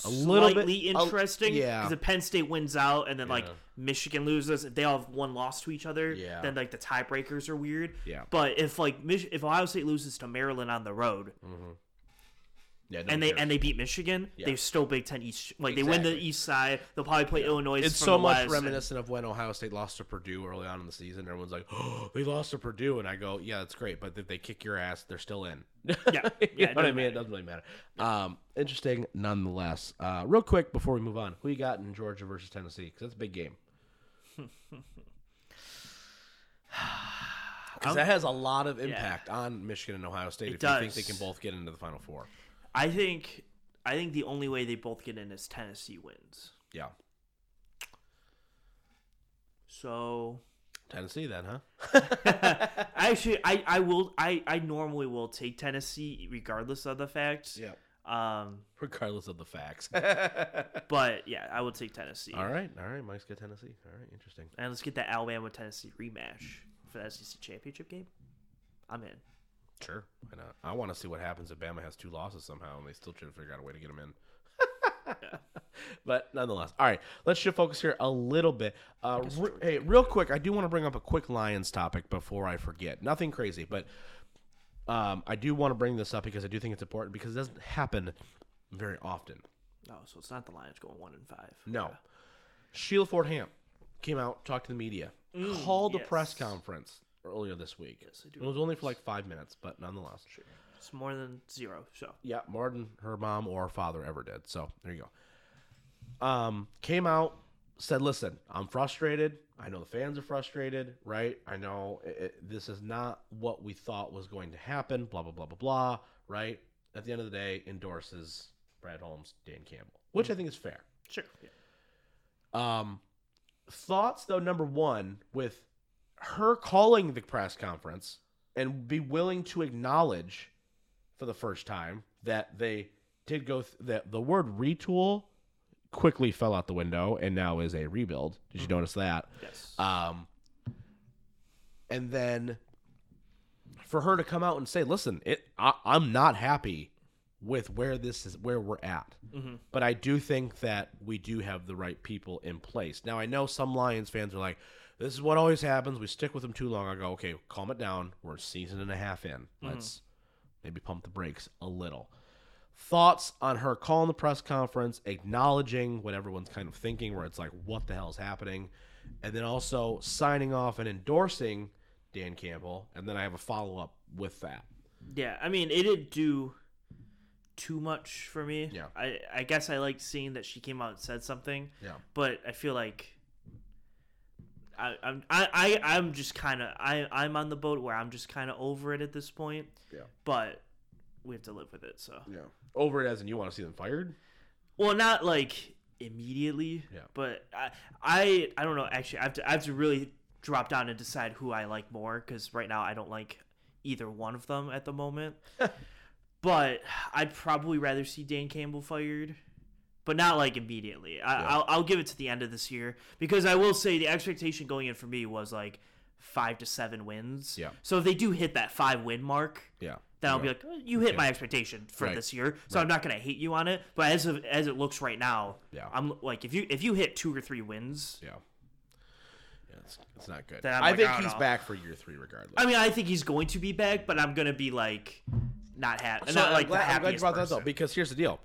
S1: A little bit-
S2: slightly
S1: a-
S2: interesting.
S1: yeah.
S2: because if Penn State wins out and then like Michigan loses, if they all have one loss to each other,
S1: Yeah.
S2: then like the tiebreakers are weird.
S1: Yeah.
S2: But if like Mich- if Ohio State loses to Maryland on the road
S1: mm-hmm. Yeah,
S2: and they
S1: cares.
S2: and they beat Michigan,
S1: Yeah.
S2: they're still Big Ten East. Like they win the East side, they'll probably play Illinois.
S1: it's
S2: from
S1: so
S2: the
S1: much
S2: West, and-
S1: reminiscent of when Ohio State lost to Purdue early on in the season. Everyone's like, "Oh, they lost to Purdue," and I go, "Yeah, that's great, but if they kick your ass, they're still in."
S2: Yeah,
S1: you
S2: yeah,
S1: know what I
S2: doesn't
S1: mean. It doesn't really matter. Um, interesting, nonetheless. Uh, real quick before we move on, who you got in Georgia versus Tennessee? Because that's a big game. Because that has a lot of impact on Michigan and Ohio State.
S2: It
S1: if you think they can both get into the Final Four,
S2: I think I think the only way they both get in is Tennessee wins.
S1: yeah,
S2: So
S1: Tennessee then, huh?
S2: actually I, I will I, I normally will take Tennessee regardless of the facts.
S1: yeah,
S2: Um
S1: regardless of the facts.
S2: but yeah, I will take Tennessee.
S1: all right, all right, Mike's got Tennessee. All right, interesting.
S2: And let's get that Alabama Tennessee rematch for the SEC championship game. I'm in.
S1: Sure, why not? I want to see what happens if Bama has two losses somehow, and they still try to figure out a way to get them in. But nonetheless, all right. Let's shift focus here a little bit. Uh, re- hey, real quick, I do want to bring up a quick Lions topic before I forget. Nothing crazy, but um, I do want to bring this up because I do think it's important because it doesn't happen very often.
S2: Oh, so it's not the Lions going one and five.
S1: No, Sheila Ford Hamp came out, talked to the media, called a press conference earlier this week.
S2: Yes, I do
S1: It was only for like five minutes, but nonetheless.
S2: It's more than zero. So
S1: Yeah, more than her mom or father ever did. So there you go. Um, came out, said, "Listen, I'm frustrated. I know the fans are frustrated, right? I know it, it- this is not what we thought was going to happen. Blah blah blah blah blah. Right? At the end of the day, endorses Brad Holmes, Dan Campbell, which I think is fair.
S2: sure. Yeah.
S1: Um, thoughts though. Number one, with her calling the press conference and be willing to acknowledge for the first time that they did go th- that the word retool quickly fell out the window and now is a rebuild. Did you notice that?
S2: Yes.
S1: Um, and then for her to come out and say, "Listen, it I, I'm not happy with where this is where we're at, but I do think that we do have the right people in place." Now I know some Lions fans are like, "This is what always happens. We stick with them too long." I go, "Okay, calm it down. We're a season and a half in. Mm-hmm. Let's maybe pump the brakes a little." Thoughts on her calling the press conference, acknowledging what everyone's kind of thinking, where it's like, what the hell is happening? And then also signing off and endorsing Dan Campbell. And then I have a follow up with that.
S2: Yeah, I mean, it didn't do too much for me.
S1: Yeah.
S2: I I guess I liked seeing that she came out and said something,
S1: Yeah.
S2: but I feel like I I'm I, I I'm just kind of I I'm on the boat where I'm just kind of over it at this point.
S1: Yeah.
S2: But we have to live with it. So
S1: Yeah. Over it as in you want to see them fired?
S2: well, not like immediately.
S1: Yeah.
S2: But I, I, I don't know. Actually, I have to, I have to really drop down and decide who I like more because right now I don't like either one of them at the moment. but I'd probably rather see Dan Campbell fired. But not like immediately. I,
S1: Yeah.
S2: I'll, I'll give it to the end of this year because I will say the expectation going in for me was like five to seven wins.
S1: Yeah.
S2: So if they do hit that five win mark,
S1: Yeah.
S2: then I'll
S1: Yeah.
S2: be like, "Oh, you hit my expectation for
S1: Right.
S2: this year, so I'm not gonna hate you on it. But as of as it looks right now,
S1: Yeah.
S2: I'm like, if you if you hit two or three wins,
S1: Yeah. Yeah, it's, it's not good.
S2: I'm like,
S1: think he's
S2: no.
S1: back for year three regardless.
S2: I mean, I think he's going to be back, but I'm gonna be like, not happy,
S1: So
S2: not
S1: I'm
S2: like
S1: glad,
S2: the
S1: I'm glad you brought that
S2: person.
S1: up because here's the deal.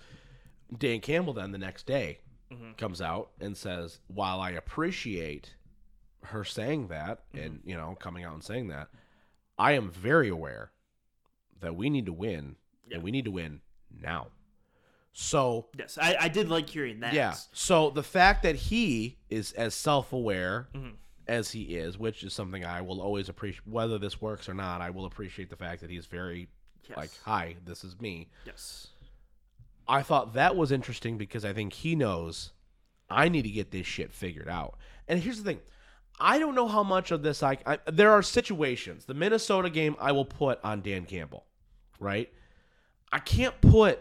S1: Dan Campbell then the next day
S2: Mm-hmm.
S1: comes out and says, "While I appreciate her saying that
S2: Mm-hmm.
S1: and you know coming out and saying that, I am very aware that we need to win
S2: Yeah.
S1: and we need to win now." So
S2: Yes, I, I did like hearing that.
S1: yeah, so the fact that he is as self-aware
S2: Mhm.
S1: as he is, which is something I will always appreciate, whether this works or not, I will appreciate the fact that he's very
S2: Yes.
S1: like, "Hi, this is me."
S2: yes,
S1: I thought that was interesting because I think he knows I need to get this shit figured out. And here's the thing. I don't know how much of this I, I there are situations. The Minnesota game I will put on Dan Campbell, right? I can't put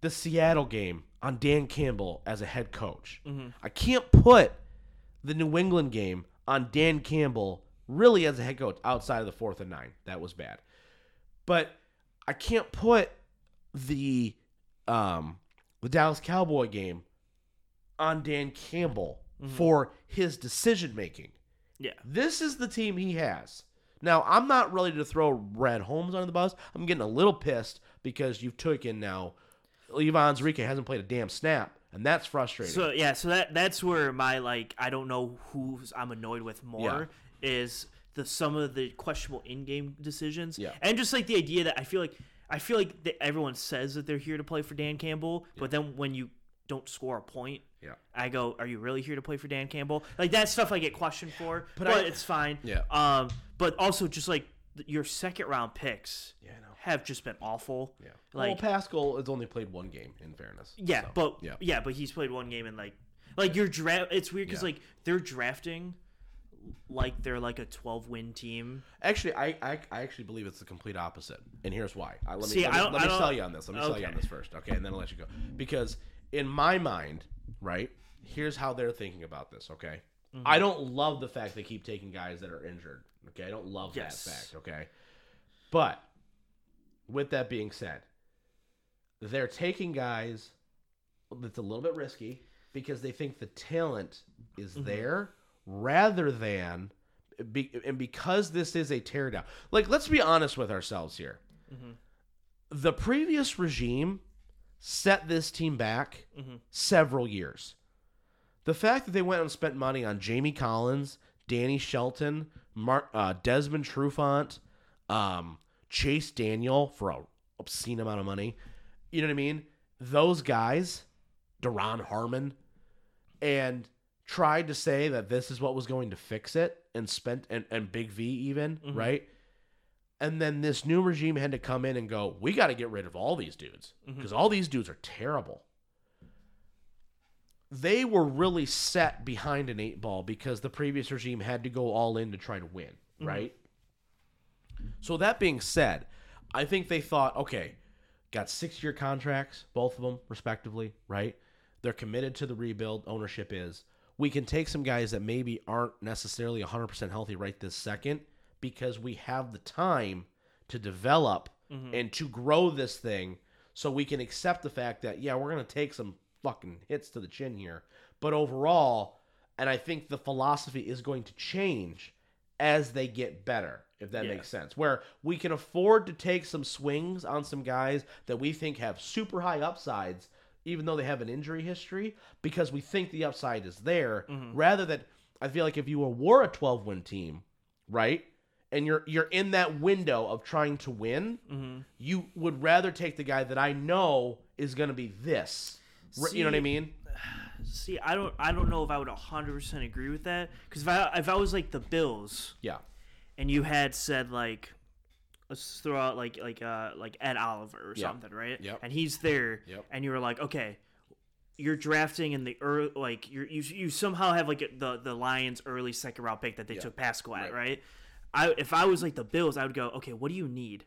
S1: the Seattle game on Dan Campbell as a head coach. Mm-hmm. I can't put the New England game on Dan Campbell really as a head coach outside of the fourth and nine. That was bad. But I can't put the um the Dallas Cowboy game on Dan Campbell for his decision making.
S2: yeah,
S1: This is the team he has. Now, I'm not ready to throw Brad Holmes under the bus. I'm getting a little pissed because you've taken now Levi Onwuzurike hasn't played a damn snap, and that's frustrating.
S2: So yeah, so that that's where my like I don't know who I'm annoyed with more is the some of the questionable in-game decisions.
S1: Yeah.
S2: And just like the idea that I feel like I feel like that everyone says that they're here to play for Dan Campbell, but then when you don't score a point,
S1: yeah.
S2: I go, "Are you really here to play for Dan Campbell?" Like that stuff I get questioned for, but,
S1: I-
S2: it's fine.
S1: Yeah.
S2: Um, but also just like th- your second round picks
S1: Yeah, I know.
S2: have just been awful.
S1: Yeah.
S2: Like
S1: well, Paschal has only played one game, in fairness.
S2: yeah,
S1: So,
S2: but
S1: yeah.
S2: yeah. but he's played one game and like like your draft. It's weird because
S1: Yeah.
S2: like they're drafting like they're like a twelve win team.
S1: Actually, I, I I actually believe it's the complete opposite, and here's why. I, let me
S2: See,
S1: let
S2: I
S1: me,
S2: don't-
S1: let
S2: I
S1: me
S2: don't-
S1: sell you on this. Let me sell you on this first, okay, and then I'll let you go. Because in my mind, right, here's how they're thinking about this. Okay,
S2: Mm-hmm.
S1: I don't love the fact they keep taking guys that are injured. Okay, I don't love
S2: Yes.
S1: that fact. Okay, but with that being said, they're taking guys that's a little bit risky because they think the talent is
S2: Mm-hmm.
S1: there rather than be, and because this is a teardown. Like let's be honest with ourselves here.
S2: Mm-hmm.
S1: The previous regime set this team back
S2: Mm-hmm.
S1: several years. The fact that they went and spent money on Jamie Collins, Danny Shelton, Mar- uh, Desmond Trufant, um, Chase Daniel for a obscene amount of money. You know what I mean? Those guys, Duron Harmon, and tried to say that this is what was going to fix it and spent and, and Big V even, mm-hmm. right? And then this new regime had to come in and go, we got to get rid of all these dudes mm-hmm. because all these dudes are terrible. They were really set behind an eight ball because the previous regime had to go all in to try to win, mm-hmm. right? So that being said, I think they thought, okay, got six year contracts, both of them respectively, right? They're committed to the rebuild. Ownership is. We can take some guys that maybe aren't necessarily 100% healthy right this second because we have the time to develop mm-hmm. and to grow this thing so we can accept the fact that, yeah, we're going to take some fucking hits to the chin here. But overall, and I think the philosophy is going to change as they get better, if that
S2: Yeah.
S1: makes sense. Where we can afford to take some swings on some guys that we think have super high upsides, even though they have an injury history, because we think the upside is there, rather than I feel like if you were a 12 win team, right? And you're you're in that window of trying to win,
S2: Mm-hmm.
S1: you would rather take the guy that I know is going to be this. R- you know what I mean?
S2: See, I don't I don't know if I would hundred percent agree with that because if I if I was like the Bills
S1: Yeah.
S2: and you had said like let's throw out like like uh like Ed Oliver or
S1: Yep.
S2: something, right?
S1: Yep.
S2: And he's there,
S1: Yep.
S2: and you were like, okay, you're drafting in the early like you're, you you somehow have like the the Lions early second round pick that they took Paschal at,
S1: right.
S2: right? I if I was like the Bills, I would go, okay, what do you need?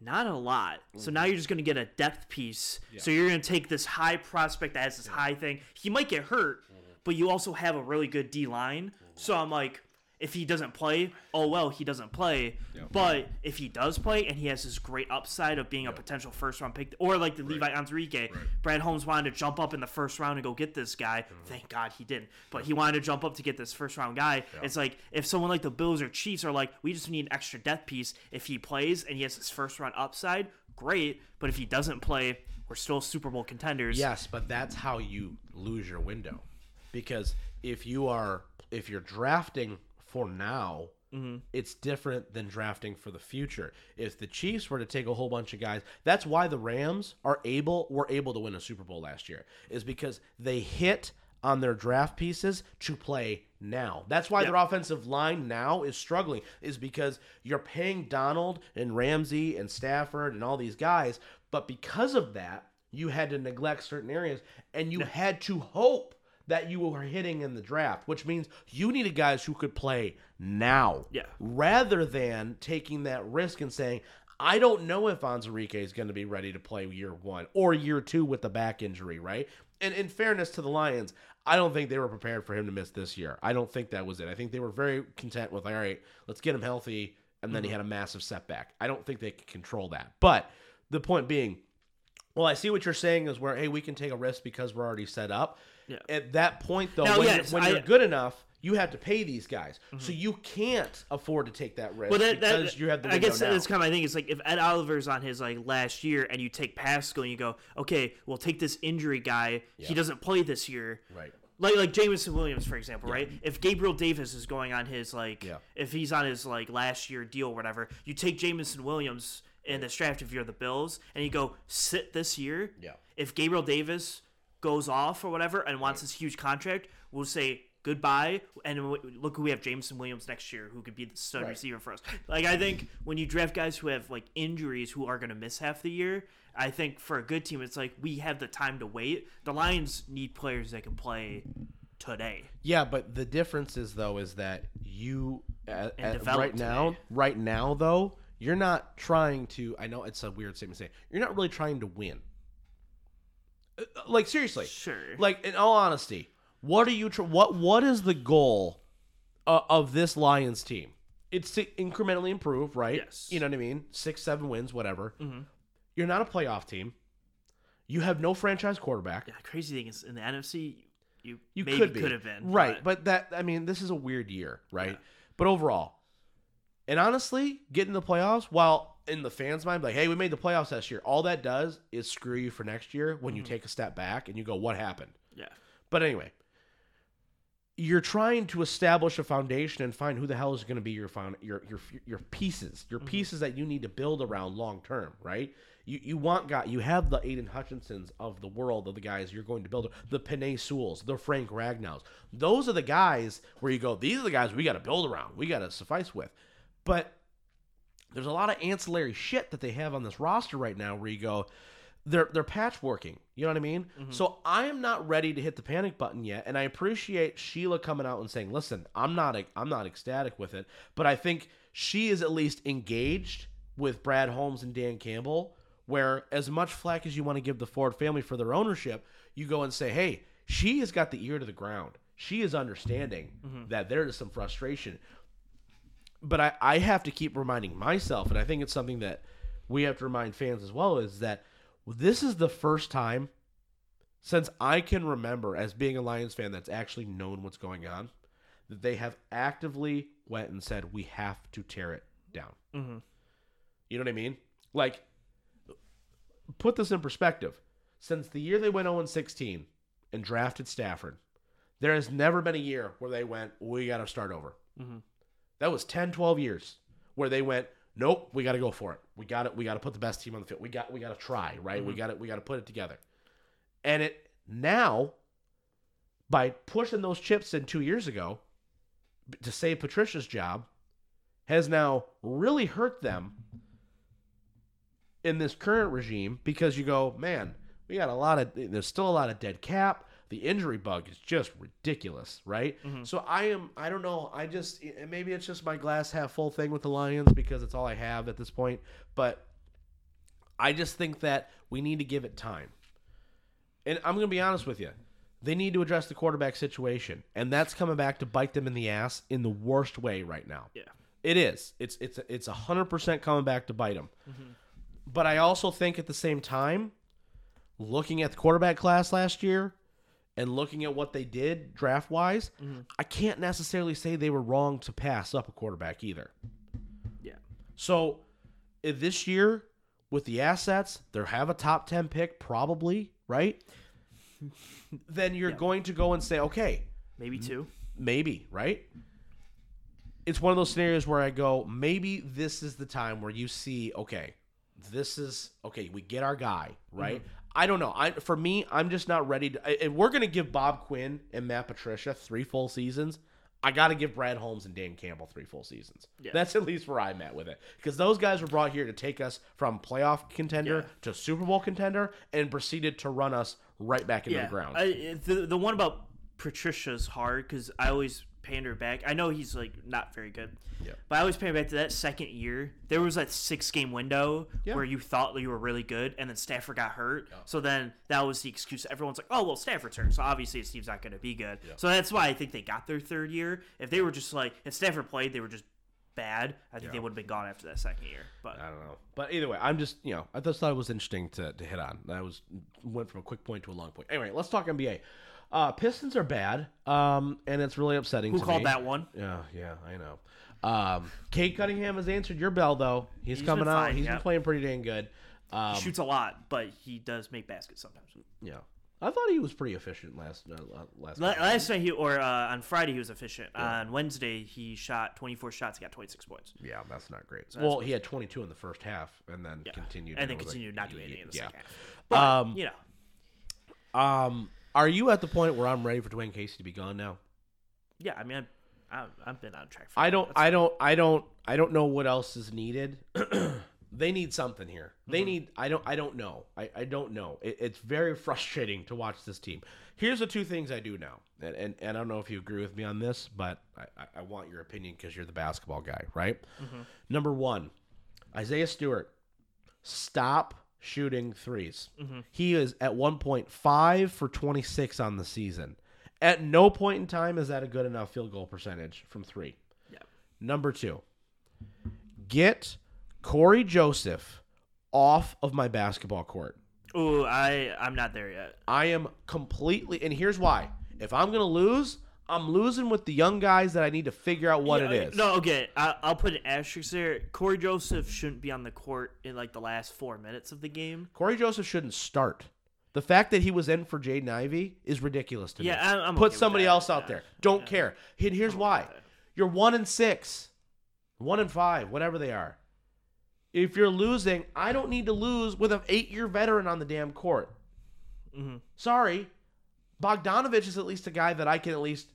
S2: Not a lot. So mm-hmm. now you're just going to get a depth piece. So you're going to take this high prospect that has this high thing. He might get hurt, mm-hmm. but you also have a really good D line. Mm-hmm. So I'm like, if he doesn't play, oh well, he doesn't play. But if he does play and he has this great upside of being a potential first round pick, or like the Levi Onwuzurike, Brad Holmes wanted to jump up in the first round and go get this guy. Thank God he didn't. But he wanted to jump up to get this first round guy. It's like if someone like the Bills or Chiefs are like, we just need an extra depth piece. If he plays and he has his first round upside, great. But if he doesn't play, we're still Super Bowl contenders.
S1: Yes, but that's how you lose your window. Because if you are if you're drafting for now, mm-hmm. it's different than drafting for the future. If the Chiefs were to take a whole bunch of guys, that's why the Rams are able were able to win a Super Bowl last year. Is because they hit on their draft pieces to play now. That's why their offensive line now is struggling is because you're paying Donald and Ramsey and Stafford and all these guys, but because of that, you had to neglect certain areas and you had to hope that you were hitting in the draft, which means you needed guys who could play now.
S2: Yeah.
S1: Rather than taking that risk and saying, I don't know if Onwuzurike is going to be ready to play year one or year two with the back injury, right? And in fairness to the Lions, I don't think they were prepared for him to miss this year. I don't think that was it. I think they were very content with, all right, let's get him healthy. And then he mm-hmm. had a massive setback. I don't think they could control that. But the point being, well, I see what you're saying is where, hey, we can take a risk because we're already set up.
S2: Yeah.
S1: At that point, though,
S2: Now,
S1: when,
S2: yes,
S1: you're, when
S2: I-
S1: you're good enough, you have to pay these guys. Mm-hmm. So you can't afford to take that risk
S2: Well, that, that,
S1: because you have the
S2: I guess
S1: now.
S2: that's kind of my thing. It's like if Ed Oliver's on his like last year, and you take Paschal, and you go, okay, we'll take this injury guy. He doesn't play this year.
S1: Right.
S2: Like like Jameson Williams, for example, right? If Gabriel Davis is going on his like,
S1: Yeah.
S2: if he's on his like last year deal or whatever, you take Jameson Williams in this draft if you're the Bills, and you go sit this year.
S1: Yeah.
S2: If Gabriel Davis goes off or whatever and wants this huge contract, we'll say goodbye. And look who we have, Jameson Williams next year, who could be the stud
S1: Right.
S2: receiver for us. Like I think when you draft guys who have like injuries who are going to miss half the year, I think for a good team, it's like we have the time to wait. The Lions need players that can play today.
S1: Yeah, but the difference is though is that you uh,
S2: at,
S1: at- uh,
S2: develop
S1: right now, right now though, you're not trying to. I know it's a weird statement to say. You're not really trying to win. Like seriously,
S2: Sure.
S1: Like in all honesty, what are you? Tr- what What is the goal uh, of this Lions team? It's to incrementally improve, right?
S2: Yes.
S1: You know what I mean? Six, seven wins, whatever.
S2: Mhm.
S1: You're not a playoff team. You have no franchise quarterback.
S2: Yeah, crazy thing is in the NFC, you,
S1: You could be
S2: could have been
S1: right, but, that I mean, this is a weird year, right? But overall, and honestly, getting the playoffs, while in the fans' mind, like, hey, we made the playoffs last year, all that does is screw you for next year when
S2: Mm-hmm.
S1: you take a step back and you go, what happened?
S2: yeah,
S1: But anyway, you're trying to establish a foundation and find who the hell is going to be your found your your your pieces, your pieces that you need to build around long term, right? You you want guy you have the Aidan Hutchinsons of the world of the guys you're going to build the Penei Sewells, the Frank Ragnows. Those are the guys where you go, these are the guys we got to build around. We got to suffice with. But there's a lot of ancillary shit that they have on this roster right now where you go they're they're patchworking you know what i mean? Mm-hmm. So i am not ready to hit the panic button yet and i appreciate sheila coming out and saying listen i'm not i'm not ecstatic with it but i think she is at least engaged with brad holmes and dan campbell where as much flack as you want to give the ford family for their ownership you go and say hey she has got the ear to the ground. She is understanding mm-hmm. that there is some frustration but I, I have to keep reminding myself, and I think it's something that we have to remind fans as well, is that this is the first time since I can remember as being a Lions fan that's actually known what's going on, that they have actively went and said we have to tear it down.
S2: mm-hmm.
S1: You know what I mean? Like, put this in perspective. Since the year they went 0 16 and drafted Stafford, there has never been a year where they went, we got to start over.
S2: Mhm.
S1: That was 10, 12 years where they went, nope, we got to go for it. We got it. We got to put the best team on the field. We got, we got to try, right? We mm-hmm. got it. We got to put it together. And it now, by pushing those chips in two years ago to save Patricia's job, has now really hurt them in this current regime because you go, man, We got a lot of there's still a lot of dead cap. The injury bug is just ridiculous, right? Mm-hmm. So I am I don't know. I just and maybe it's just my glass half full thing with the Lions because it's all I have at this point, but I just think that we need to give it time. And I'm going to be honest with you. They need to address the quarterback situation, and that's coming back to bite them in the ass in the worst way right now.
S2: Yeah.
S1: It is. It's it's it's a hundred percent coming back to bite them. Mm-hmm. But I also think at the same time, looking at the quarterback class last year, and looking at what they did draft wise, mm-hmm. I can't necessarily say they were wrong to pass up a quarterback either.
S2: Yeah.
S1: So if this year with the assets, they have a top 10 pick probably, right? then you're going to go and say, okay,
S2: Maybe two.
S1: maybe, right? It's one of those scenarios where I go, maybe this is the time where you see, okay, this is okay. We get our guy, right? Mm-hmm. I don't know. I for me, I'm just not ready to. If we're gonna give Bob Quinn and Matt Patricia three full seasons, I got to give Brad Holmes and Dan Campbell three full seasons.
S2: Yeah.
S1: That's at least where I'm at with it because those guys were brought here to take us from playoff contender
S2: Yeah.
S1: to Super Bowl contender and proceeded to run us right back into
S2: Yeah.
S1: the ground.
S2: I, the the one about Patricia's hard because I always pander back. I know he's like not very good.
S1: Yeah.
S2: But I always pander back to that second year. There was that six game window
S1: Yeah.
S2: where you thought you were really good, and then Stafford got hurt. So then that was the excuse. Everyone's like, "Oh well, Stafford's hurt, so obviously Steve's not going to be good." So that's why I think they got their third year. If they were just like, if Stafford played, they were just bad. I think they would have been gone after that second year. But
S1: I don't know. But either way, I'm just you know I just thought it was interesting to, to hit on. That was went from a quick point to a long point. Anyway, let's talk NBA. Uh, Pistons are bad, um, and it's really upsetting.
S2: who
S1: to
S2: called
S1: me.
S2: that one?
S1: Yeah, yeah, I know. Um, Cade Cunningham has answered your bell though. He's,
S2: He's
S1: coming
S2: been
S1: out.
S2: fine,
S1: He's
S2: yeah.
S1: been playing pretty dang good. Um,
S2: Shoots a lot, but he does make baskets sometimes.
S1: yeah, I thought he was pretty efficient last uh, last.
S2: La-
S1: game.
S2: Last night he or uh, on Friday he was efficient. On Wednesday he shot 24 shots, he got 26 points.
S1: Yeah, that's not great. well, he had 22 in the first half, and then
S2: Yeah.
S1: continued.
S2: and then
S1: it was like-
S2: continued not doing anything in the
S1: yeah.
S2: second half. But,
S1: Um,
S2: you know,
S1: Um, are you at the point where I'm ready for Dwane Casey to be gone now?
S2: yeah, I mean, I've, I've, I've been on track. For
S1: I don't. I don't. I don't. I don't know what else is needed. they need something here.
S2: Mm-hmm.
S1: They need. I don't. I don't know. I, I don't know. It, it's very frustrating to watch this team. Here's the two things I do know, and and, and I don't know if you agree with me on this, but I, I, I want your opinion because you're the basketball guy, right?
S2: Mm-hmm.
S1: Number one, Isaiah Stewart, stop shooting 3s
S2: Mm-hmm.
S1: He is at one point five for 26 on the season. At no point in time is that a good enough field goal percentage from three.
S2: Yeah.
S1: Number two, get Cory Joseph off of my basketball court.
S2: Ooh, I I'm not there yet.
S1: I am completely, and here's why. If I'm to lose, I'm losing with the young guys that I need to figure out what
S2: Yeah,
S1: it is.
S2: No, okay, I, I'll put an asterisk there. Cory Joseph shouldn't be on the court in like the last four minutes of the game.
S1: Cory Joseph shouldn't start. The fact that he was in for Jaden Ivey is ridiculous to
S2: Yeah,
S1: me.
S2: I- I'm
S1: Put
S2: okay
S1: somebody else out
S2: Yeah.
S1: there. Don't care. And here's why.
S2: that.
S1: You're one and six, one and five, whatever they are. If you're losing, I don't need to lose with an eight-year veteran on the damn court.
S2: Mm-hmm.
S1: Sorry, Bogdanovich is at least a guy that I can at least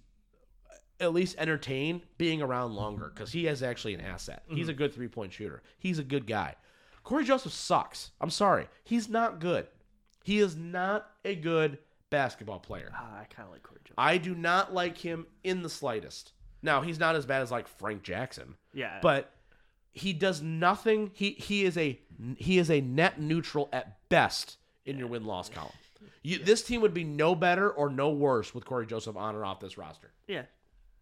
S1: at least entertain being around longer because he is actually an asset. He's a good three-point shooter. He's a good guy. Cory Joseph sucks. I'm sorry. He's not good. He is not a good basketball player.
S2: Ah, I kind of like Cory Joseph.
S1: I do not like him in the slightest. Now, he's not as bad as like Frank Jackson,
S2: Yeah,
S1: but he does nothing. He he is a he is a net neutral at best in your win loss column. You, This team would be no better or no worse with Cory Joseph on or off this roster.
S2: yeah,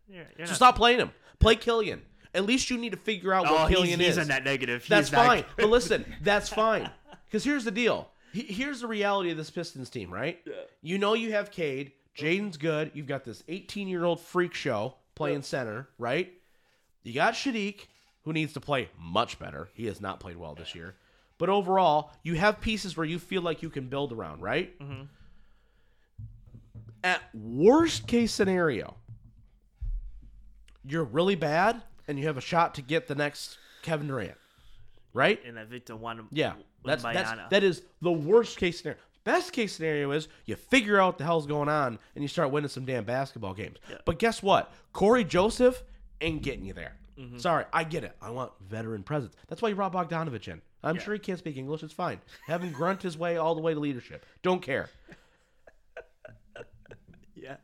S2: yeah. You're
S1: So
S2: not-
S1: stop playing him. Play Killian. At least you need to figure out what
S2: Oh, he's,
S1: Killian
S2: he's
S1: is.
S2: a net negative. He's
S1: That's fine.
S2: good.
S1: But listen, that's fine. Because here's the deal. Here's the reality of this Pistons team, right? Yeah. You know you have Cade. Jaden's good. You've got this 18 year old freak show playing center, right? You got Saddiq, who needs to play much better. He has not played well this year. But overall, you have pieces where you feel like you can build around, right? Mm-hmm. At worst case scenario, you're really bad and you have a shot to get the next Kevin Durant, right?
S2: and that Victor won.
S1: Yeah, that's that's that is the worst case scenario. Best case scenario is you figure out what the hell's going on and you start winning some damn basketball games.
S2: Yeah.
S1: But guess what? Cory Joseph ain't getting you there.
S2: Mm-hmm.
S1: Sorry, I get it. I want veteran presence. That's why you brought Bogdanovich in. I'm
S2: Yeah.
S1: sure he can't speak English. It's fine. Have him grunt his way all the way to leadership. Don't care.
S2: Yeah.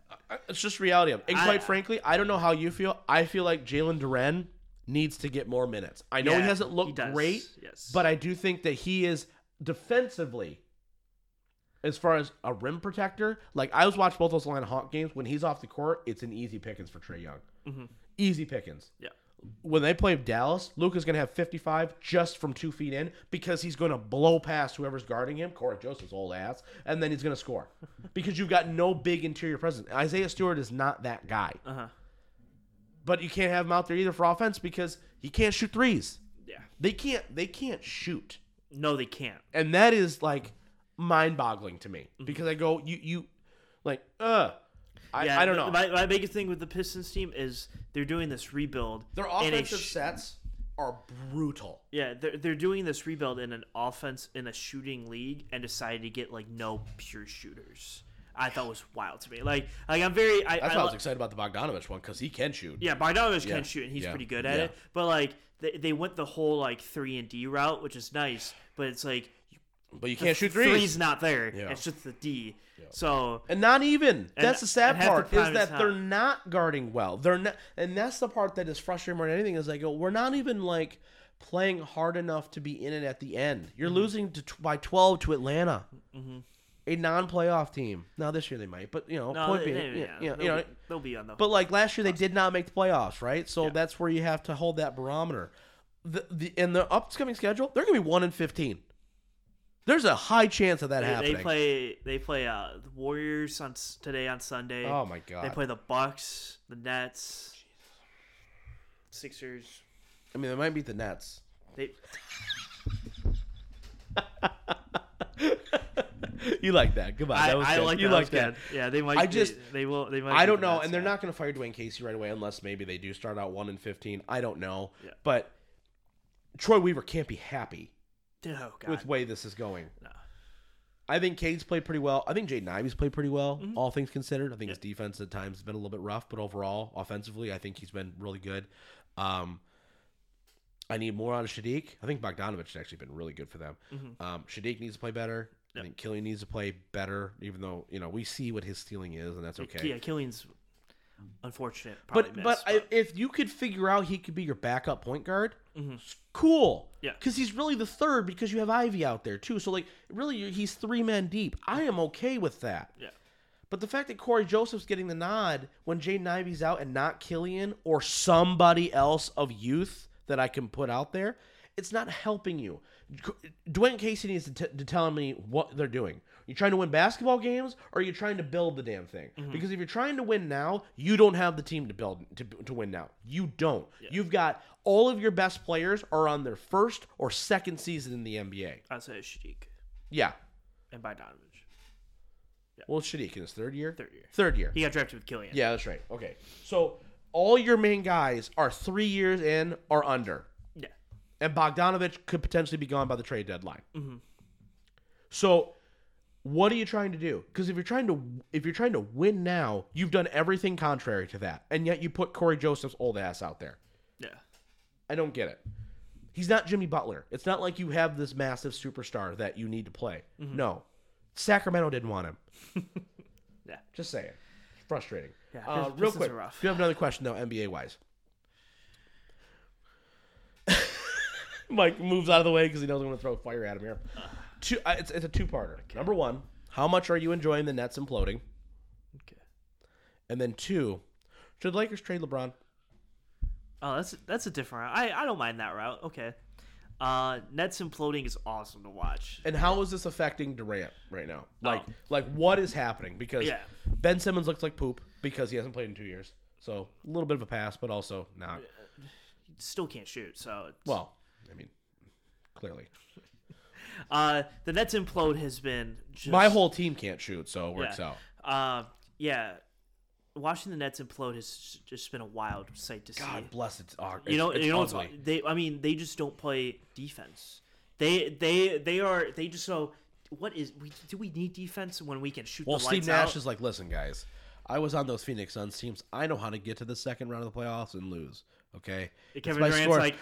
S1: It's just reality. of it. And
S2: I-
S1: quite frankly, I don't know how you feel. I feel like Jalen Duren needs to get more minutes. I know he hasn't looked
S2: does,
S1: great,
S2: yes.
S1: but I do think that he is defensively, as far as a rim protector. Like I was watching both those Atlanta Hawk games. When he's off the court, it's an easy pickings for Trae Young. Mm-hmm. Easy pickings.
S2: Yeah.
S1: When they play Dallas, Luka's going to have 55 just from two feet in because he's going to blow past whoever's guarding him, Cory Joseph's old ass, and then he's going to score because you've got no big interior presence. Isaiah Stewart is not that guy.
S2: Uh huh.
S1: But you can't have him out there either for offense because he can't shoot threes.
S2: Yeah.
S1: They can't. They can't shoot,
S2: No, they can't.
S1: and that is like mind-boggling to me
S2: Mm-hmm.
S1: because I go, you, you, like, uh, I,
S2: Yeah,
S1: I don't know.
S2: My, my biggest thing with the Pistons team is they're doing this rebuild.
S1: Their offensive
S2: sh-
S1: sets are brutal.
S2: Yeah, they're, they're doing this rebuild in an offense in a shooting league and decided to get like no pure shooters. I thought was wild to me. Like, like I'm very. I,
S1: That's
S2: I
S1: I was excited about the Bogdanovich one because he can shoot.
S2: Yeah, Bogdanovich
S1: Yeah,
S2: can shoot and he's
S1: yeah,
S2: pretty good at
S1: yeah.
S2: it. But like they, they went the whole like three and D route, which is nice. But it's like
S1: But you can't shoot threes.
S2: Three's not there.
S1: Yeah.
S2: It's just the D. So
S1: And not even. that's the sad
S2: and half the
S1: part is
S2: it's
S1: that they're
S2: not.
S1: not guarding well. They're not, and that's the part that is frustrating more than anything. Is like, oh, we're not even like playing hard enough to be in it at the end. You're
S2: Mm-hmm.
S1: losing to by 12 to Atlanta, a non-playoff team. Now this year they might, but you know,
S2: no,
S1: point
S2: they,
S1: being,
S2: they-
S1: yeah,
S2: yeah,
S1: yeah,
S2: they'll,
S1: you know,
S2: be, they'll be on the.
S1: But like last year, they did not make the playoffs, right? So
S2: Yeah.
S1: that's where you have to hold that barometer. The the in the upcoming schedule, they're gonna be one in fifteen. There's a high chance of that
S2: they,
S1: happening.
S2: they play they play uh the Warriors on today on Sunday.
S1: oh my god!
S2: They play the Bucks, the Nets, Sixers.
S1: I mean, they might beat the Nets.
S2: They
S1: you like that? Goodbye.
S2: I,
S1: That was
S2: I
S1: good.
S2: like
S1: you
S2: that.
S1: like
S2: That good. Yeah, they might.
S1: I
S2: they-
S1: just-
S2: they, will. They might.
S1: I don't know,
S2: Nets,
S1: and they're
S2: yeah.
S1: not going to fire Dwane Casey right away unless maybe they do start out one in fifteen. I don't know,
S2: Yeah.
S1: but Troy Weaver can't be happy
S2: Oh
S1: with way this is going.
S2: No.
S1: I think Cade's played pretty well. I think Jaden Ivey's played pretty well,
S2: Mm-hmm.
S1: all things considered. I think his defense at times has been a little bit rough, but overall, offensively, I think he's been really good. Um, I need more out of Saddiq. I think Bogdanovich has actually been really good for them. Um, Saddiq needs to play better. I think Killian needs to play better, even though you know we see what his stealing is, and that's okay.
S2: Yeah, Killian's unfortunate.
S1: But but
S2: missed,
S1: I, if you could figure out he could be your backup point guard,
S2: Mhm.
S1: cool.
S2: Yeah.
S1: because he's really the third because you have Ivey out there too. So like really, he's three men deep. I am okay with that.
S2: yeah.
S1: But the fact that Cory Joseph's getting the nod when Jaden Ivey's out and not Killian or somebody else of youth that I can put out there, it's not helping you. Dwane Casey needs to, t- to tell me what they're doing. You trying to win basketball games, or are you trying to build the damn thing? Because if you're trying to win now, you don't have the team to build to, to win now. You don't. You've got all of your best players are on their first or second season in the NBA.
S2: I'd say Saddiq
S1: Yeah.
S2: and by Bogdanovich.
S1: Well, Saddiq in his third year.
S2: Third year.
S1: Third year.
S2: He got drafted with Killian.
S1: Yeah, that's right. Okay. So all your main guys are three years in or under.
S2: Yeah.
S1: And Bogdanovich could potentially be gone by the trade deadline. Hmm. So what are you trying to do? Because if you're trying to if you're trying to win now, you've done everything contrary to that. And yet you put Cory Joseph's old ass out there.
S2: Yeah.
S1: I don't get it. He's not Jimmy Butler. It's not like you have this massive superstar that you need to play. No. Sacramento didn't want him.
S2: Yeah.
S1: Just saying. It's frustrating.
S2: Yeah,
S1: Uh, real quick,
S2: rough.
S1: do you have another question though, NBA wise? Mike moves out of the way because he knows I'm going to throw fire at him here. Two, uh, it's, it's a two-parter. Number one, how much are you enjoying the Nets imploding?
S2: Okay.
S1: And then two, should the Lakers trade LeBron?
S2: Oh, that's that's a different route. I I don't mind that route. Okay. Uh, Nets imploding is awesome to watch.
S1: And how is this affecting Durant right now? Like,
S2: Oh.
S1: like what is happening? Because
S2: Yeah.
S1: Ben Simmons looks like poop because he hasn't played in two years. So a little bit of a pass, but also not.
S2: Still can't shoot. So it's,
S1: Well, I mean, clearly,
S2: uh, the Nets implode has been just,
S1: my whole team can't shoot, so it works
S2: Yeah.
S1: out.
S2: Uh, yeah. Watching the Nets implode has just been a wild sight to see.
S1: God bless it. Oh,
S2: you know, you know,
S1: it's
S2: what's-
S1: ugly.
S2: they. I mean, they just don't play defense. They, they, they are. They just so. What is? We, do we need defense when we can shoot
S1: Well, Steve Nash
S2: out?
S1: is like, listen, guys, I was on those Phoenix Suns teams. I know how to get to the second round of the playoffs and lose. Okay, It's
S2: Kevin
S1: my
S2: Durant's
S1: score.
S2: like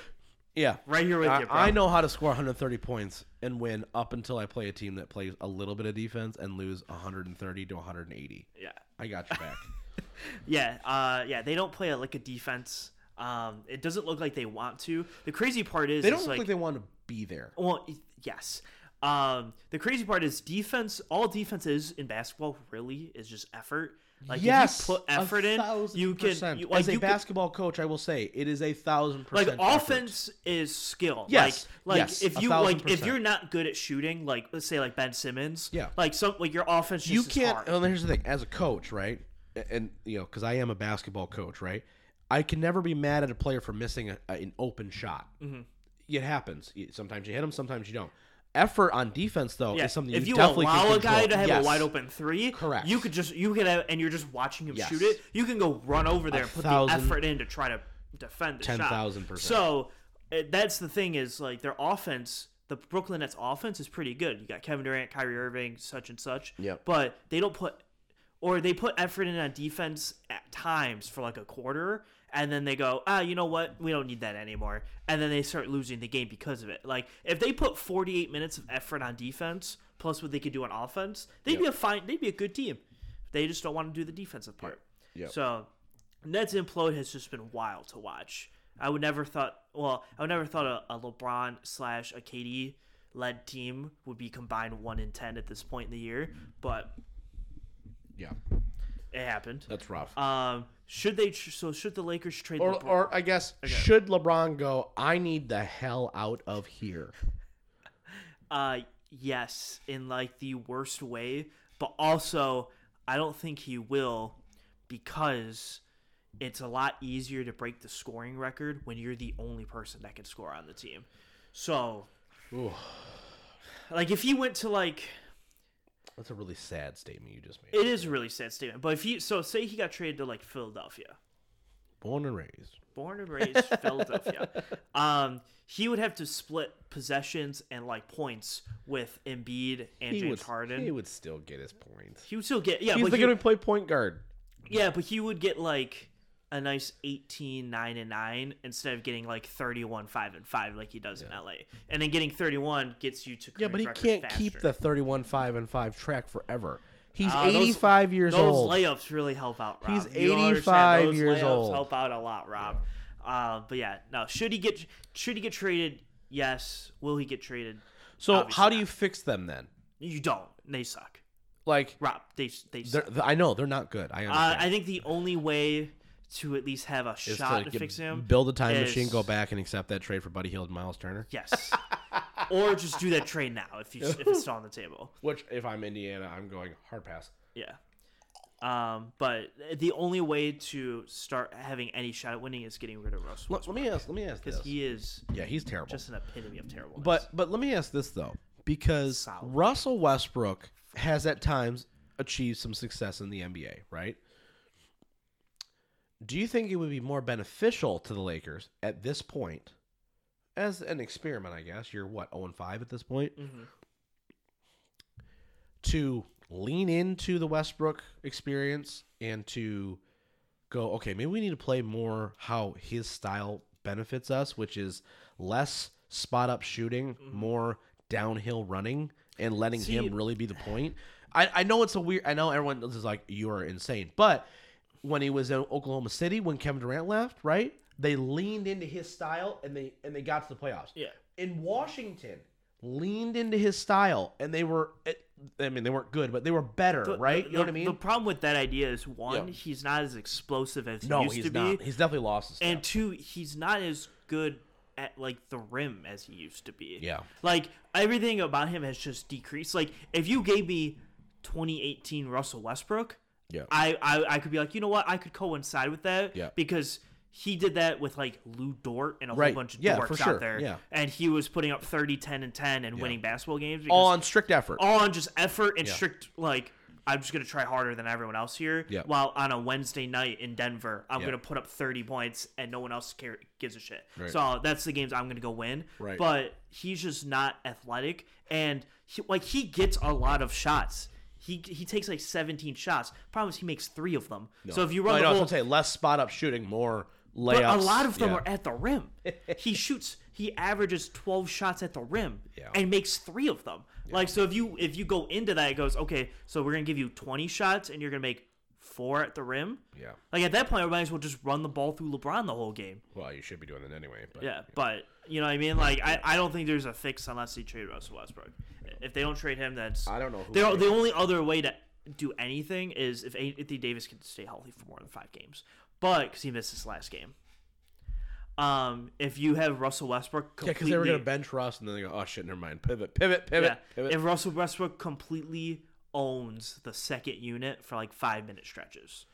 S1: yeah,
S2: right here with
S1: I,
S2: you, bro.
S1: I know how to score 130 points and win up until I play a team that plays a little bit of defense and lose 130 to 180.
S2: Yeah,
S1: I got you back.
S2: yeah, uh, yeah. They don't play like a defense. Um, it doesn't look like they want to. The crazy part is,
S1: they don't look
S2: like,
S1: like they want to be there.
S2: Well, yes. Um, the crazy part is defense. All defense is in basketball really is just effort. Like
S1: yes,
S2: if you put effort in, you can. You, like
S1: As a
S2: could-
S1: basketball coach, I will say it is a thousand
S2: like
S1: percent. effort.
S2: offense is skill.
S1: Yes,
S2: Like, like
S1: yes,
S2: if you like if
S1: percent.
S2: you're not good at shooting, like let's say like Ben Simmons.
S1: Yeah.
S2: Like some like your offense just
S1: you can't. Well, here's the thing: as a coach, right, and, and you know, because I am a basketball coach, right, I can never be mad at a player for missing a, a- an open shot. Mm-hmm. It happens. Sometimes you hit them, sometimes you don't. Effort on defense, though,
S2: Yeah.
S1: is something you definitely want.
S2: if
S1: you,
S2: you
S1: definitely
S2: allow
S1: can
S2: a guy to have
S1: Yes.
S2: a wide open three,
S1: Correct.
S2: You could just you could have, and you're just watching him
S1: Yes.
S2: shoot it. You can go run over there
S1: A
S2: and put
S1: thousand-
S2: the effort in to try to defend the shot.
S1: 10,000%.
S2: So uh, that's the thing is like their offense. The Brooklyn Nets offense is pretty good. You got Kevin Durant, Kyrie Irving, such and such.
S1: Yep.
S2: But they don't put, or they put effort in on defense at times for like a quarter, and then they go, ah, you know what? We don't need that anymore. And then they start losing the game because of it. Like if they put 48 minutes of effort on defense plus what they could do on offense, they'd be a fine. They'd be a good team. They just don't want to do the defensive part.
S1: Yep.
S2: So Nets implode has just been wild to watch. I would never thought. Well, I would never thought a, a LeBron slash a KD led team would be combined one in ten at this point in the year, but
S1: Yeah,
S2: it happened.
S1: that's rough.
S2: Um, should they? tr- So should the Lakers trade?
S1: or,
S2: LeBron?
S1: or I guess should LeBron go? I need the hell out of here.
S2: Uh, yes, in like the worst way, but also I don't think he will because it's a lot easier to break the scoring record when you're the only person that can score on the team. So,
S1: Ooh,
S2: like if he went to like
S1: that's a really sad statement you just made.
S2: it is a really sad statement, but if he so say he got traded to like Philadelphia,
S1: Born and raised.
S2: born and raised Philadelphia, um, he would have to split possessions and like points with Embiid and
S1: He
S2: James
S1: would,
S2: Harden.
S1: he would still get his points.
S2: He would still get yeah,
S1: He's
S2: but he,
S1: who play point guard.
S2: yeah, but he would get like a nice 18 9 and 9 instead of getting like 31 5 and 5 like he does in LA. And then getting 31 gets you to
S1: Yeah, but he can't keep the 31 5 and 5 track forever. He's
S2: Uh, those-
S1: 85 years
S2: Those
S1: old.
S2: layups really help out. Rob.
S1: He's 85.
S2: Those
S1: years
S2: layups
S1: old.
S2: Help out a lot, Rob. Uh, but yeah, no. Should he get should he get traded? Yes. Will he get traded?
S1: so
S2: obviously
S1: how do
S2: not.
S1: you fix them then?
S2: You don't. They suck.
S1: Like
S2: Rob, they they suck.
S1: I know they're not good. I
S2: Uh. I think the only way to at least have a shot to, fix him,
S1: build a time
S2: is-
S1: machine, go back and accept that trade for Buddy Hield and Myles Turner.
S2: Yes. or just do that trade now if you if it's still on the table.
S1: Which, if I'm Indiana, I'm going hard pass.
S2: Yeah. Um, but the only way to start having any shot at winning is getting rid of Russell
S1: Let, let me ask. Let me ask
S2: because
S1: this.
S2: he is
S1: yeah, he's terrible.
S2: just an epitome of terrible.
S1: But but let me ask this though, because
S2: Solid.
S1: Russell Westbrook has at times achieved some success in the NBA, right? Do you think it would be more beneficial to the Lakers at this point, as an experiment? I guess you're what zero and five at this point, mm-hmm. to lean into the Westbrook experience and to go, okay, maybe we need to play more how his style benefits us, which is less spot up shooting, mm-hmm. more downhill running, and letting
S2: See-
S1: him really be the point. I, I know it's a weird. I know everyone is like you are insane, but when he was in Oklahoma City, when Kevin Durant left, right, they leaned into his style and they and they got to the playoffs.
S2: Yeah.
S1: In Washington, leaned into his style and they were. Eh, I mean, they weren't good, but they were better,
S2: The-
S1: right?
S2: the-
S1: you know what I mean?
S2: The problem with that idea is one,
S1: Yeah.
S2: he's not as explosive as he used
S1: he's
S2: to
S1: not.
S2: be,
S1: He's definitely lost his
S2: and two, he's not as good at like the rim as he used to be.
S1: Yeah.
S2: Like everything about him has just decreased. Like if you gave me 2018 Russell Westbrook,
S1: Yeah.
S2: I, I I could be like, you know what, I could coincide with that.
S1: Yeah.
S2: Because he did that with like Lu Dort and a
S1: Right.
S2: whole bunch of
S1: Yeah,
S2: dorks
S1: sure.
S2: out there.
S1: Yeah.
S2: And he was putting up 30, 10, and 10 and winning basketball games.
S1: All on strict effort.
S2: all on just effort and
S1: Yeah.
S2: strict like I'm just gonna try harder than everyone else here.
S1: Yeah.
S2: While on a Wednesday night in Denver, I'm
S1: Yeah.
S2: gonna put up 30 points and no one else care, gives a shit.
S1: Right.
S2: So that's the games I'm gonna go win.
S1: Right.
S2: But he's just not athletic, and he, like he gets a lot of shots. He he takes like 17 shots. Problem is he makes three of them. So if you run
S1: I
S2: the
S1: know,
S2: whole
S1: I was gonna say less spot up shooting, more layups.
S2: But a lot of them
S1: yeah.
S2: are at the rim. he shoots. He averages twelve shots at the rim
S1: Yeah.
S2: and makes three of them. Like so, if you if you go into that, it goes okay. So we're gonna give you twenty shots, and you're gonna make four at the rim.
S1: Yeah.
S2: Like at that point, we might as well just run the ball through LeBron the whole game.
S1: Well, you should be doing that anyway. But
S2: Yeah, but you know what I mean. Like I, I don't think there's a fix unless they trade Russell Westbrook. If they don't trade him, that's
S1: I don't know who.
S2: the,
S1: they-
S2: the only other way to do anything is if Anthony Davis can stay healthy for more than five games. But because he missed his last game. Um, if you have Russell Westbrook
S1: yeah,
S2: completely,
S1: because they were gonna bench Russ, and then they go, "Oh shit, never mind. Pivot, pivot, pivot,
S2: yeah,
S1: pivot."
S2: if Russell Westbrook completely owns the second unit for like five minute stretches,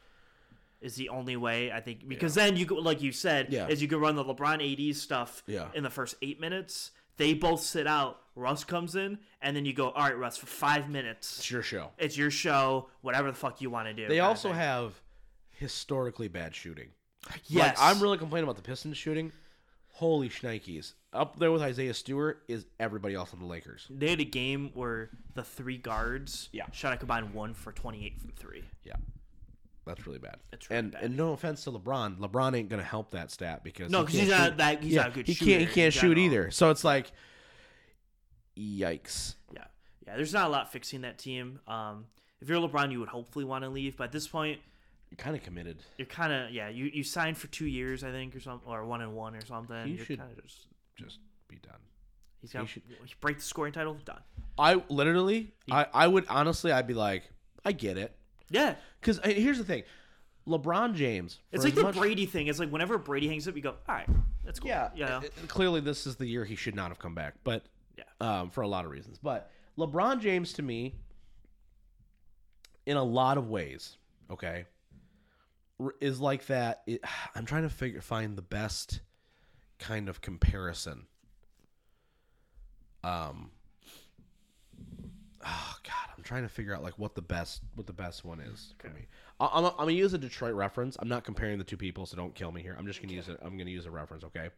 S2: is the only way I think because then you could, like you said,
S1: Yeah.
S2: is you could run the LeBron AD stuff
S1: Yeah.
S2: in the first eight minutes. They both sit out. Russ comes in, and then you go, all right, Russ, for five minutes.
S1: it's your show.
S2: It's your show. Whatever the fuck you want to do.
S1: They also have historically bad shooting.
S2: yes.
S1: Like, I'm really complaining about the Pistons shooting. Holy shnikes. Up there with Isaiah Stewart is everybody else on the Lakers.
S2: They had a game where the three guards
S1: Yeah.
S2: shot a combined one for 28 from three.
S1: Yeah. That's really bad.
S2: It's really
S1: and
S2: bad.
S1: and no offense to LeBron, LeBron ain't gonna help that stat because
S2: No,
S1: he
S2: 'cause
S1: can't
S2: he's not that- he's
S1: yeah,
S2: not a good
S1: he
S2: shooter
S1: can't he can't shoot either. So it's like, yikes.
S2: Yeah, yeah. There's not a lot fixing that team. Um, if you're LeBron, you would hopefully want to leave, but at this point,
S1: You're kind of committed.
S2: you're kind of yeah. You you signed for two years, I think, or something, or one and one or something.
S1: He
S2: you're
S1: should-
S2: kind of just
S1: Just be done.
S2: he's got
S1: should-
S2: break the scoring title done.
S1: I literally, I, I would honestly, I'd be like, I get it.
S2: Yeah,
S1: Because here's the thing, LeBron James.
S2: it's like the
S1: much-
S2: Brady thing. It's like whenever Brady hangs up, you go, all right, that's cool.
S1: Yeah,
S2: know?
S1: uh, uh, clearly this is the year he should not have come back, but
S2: Yeah.
S1: um, for a lot of reasons. But LeBron James to me, in a lot of ways, okay, is like that. It, I'm trying to figure find the best kind of comparison. Um. Oh God, I'm trying to figure out like what the best what the best one is for me. I- I'm, I'm gonna use a Detroit reference. I'm not comparing the two people, so don't kill me here. I'm just gonna use it. I'm gonna use a reference. Okay.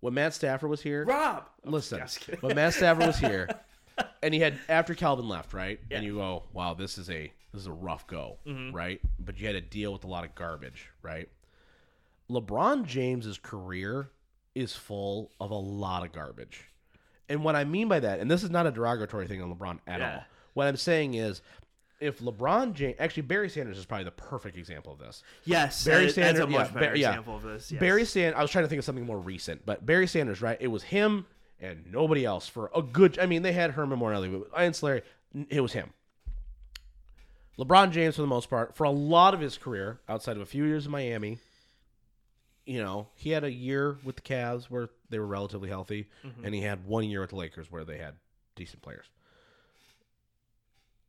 S1: When Matt Stafford was here,
S2: Rob,
S1: listen. When Matt Stafford was here, and he had after Calvin left, right?
S2: Yeah.
S1: And you go, wow, this is a this is a rough go, right? But you had to deal with a lot of garbage, right? LeBron James's career is full of a lot of garbage. And what I mean by that, and this is not a derogatory thing on LeBron at
S2: Yeah.
S1: all. What I'm saying is if LeBron James actually Barry Sanders is probably the perfect example of this.
S2: yes,
S1: Barry Sanders,
S2: a much
S1: yeah,
S2: better
S1: Bar- yeah.
S2: example of this. Yes.
S1: Barry Sanders. I was trying to think of something more recent, but Barry Sanders, right? It was him and nobody else for a good. I mean, they had Herman Morelli, but Ancillary, it was him. LeBron James, for the most part, for a lot of his career, outside of a few years in Miami, you know, he had a year with the Cavs where they were relatively healthy, mm-hmm. and he had one year with the Lakers where they had decent players.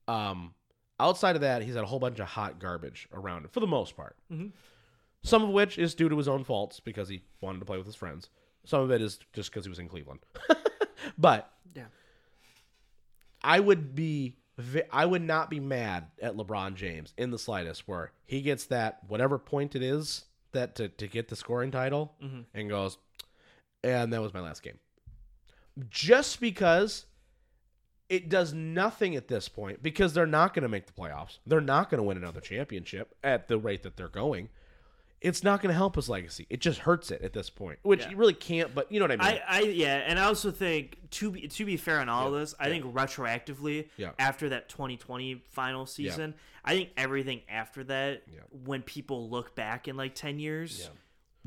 S1: Um, outside of that, he's had a whole bunch of hot garbage around him for the most part.
S2: Mhm.
S1: Some of which is due to his own faults because he wanted to play with his friends. Some of it is just because he was in Cleveland. but
S2: Yeah.
S1: I would be I would not be mad at LeBron James in the slightest where he gets that whatever point it is that to, to get the scoring title
S2: Mhm.
S1: and goes and that was my last game. Just because it does nothing at this point because they're not going to make the playoffs. They're not going to win another championship at the rate that they're going. It's not going to help his legacy. It just hurts it at this point, which
S2: Yeah.
S1: you really can't. But you know what I mean.
S2: I, I yeah, and I also think to be to be fair on all of this, I think retroactively
S1: Yeah.
S2: after that 2020 final season, I think everything after that,
S1: Yeah.
S2: when people look back in like 10 years,
S1: Yeah.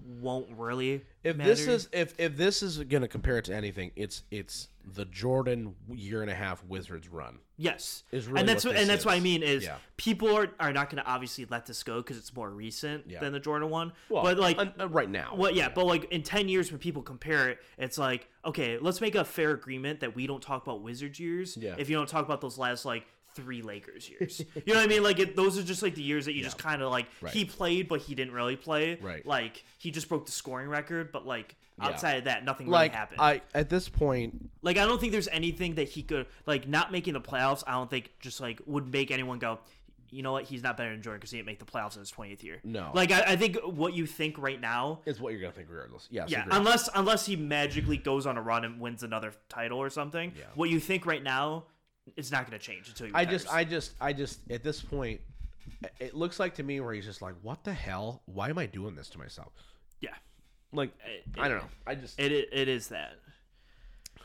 S2: Won't really.
S1: if
S2: matter.
S1: this is if if this is going to compare it to anything, it's it's the Jordan year and a half Wizards run.
S2: yes,
S1: is really
S2: and that's
S1: what
S2: what, and that's what I mean is
S1: Yeah.
S2: people are are not going to obviously let this go because it's more recent
S1: Yeah.
S2: than the Jordan one,
S1: Well,
S2: but like.
S1: uh, right now,
S2: Well, yeah, but like in ten years, when people compare it, it's like, okay, let's make a fair agreement that we don't talk about Wizards years.
S1: Yeah.
S2: If you don't talk about those last like three Lakers years, you know what I mean? Like it, those are just like the years that you just kind of like
S1: Right.
S2: he played, but he didn't really play.
S1: Right.
S2: Like he just broke the scoring record, but like
S1: Yeah.
S2: outside of that, nothing
S1: like
S2: really happened.
S1: I at this point,
S2: like I don't think there's anything that he could like not making the playoffs. I don't think just like would make anyone go. You know what? He's not better than Jordan because he didn't make the playoffs in his 20th year.
S1: No.
S2: Like I, I think what you think right now
S1: is what you're going to think regardless. Yes,
S2: yeah,
S1: agreed.
S2: unless unless he magically goes on a run and wins another title or something.
S1: Yeah.
S2: What you think right now, it's not going to change until he
S1: I
S2: retires.
S1: just, I just, I just, at this point, it looks like to me where he's just like, what the hell? Why am I doing this to myself?
S2: Yeah.
S1: Like
S2: It,
S1: I don't know. I just
S2: It, it, it is that.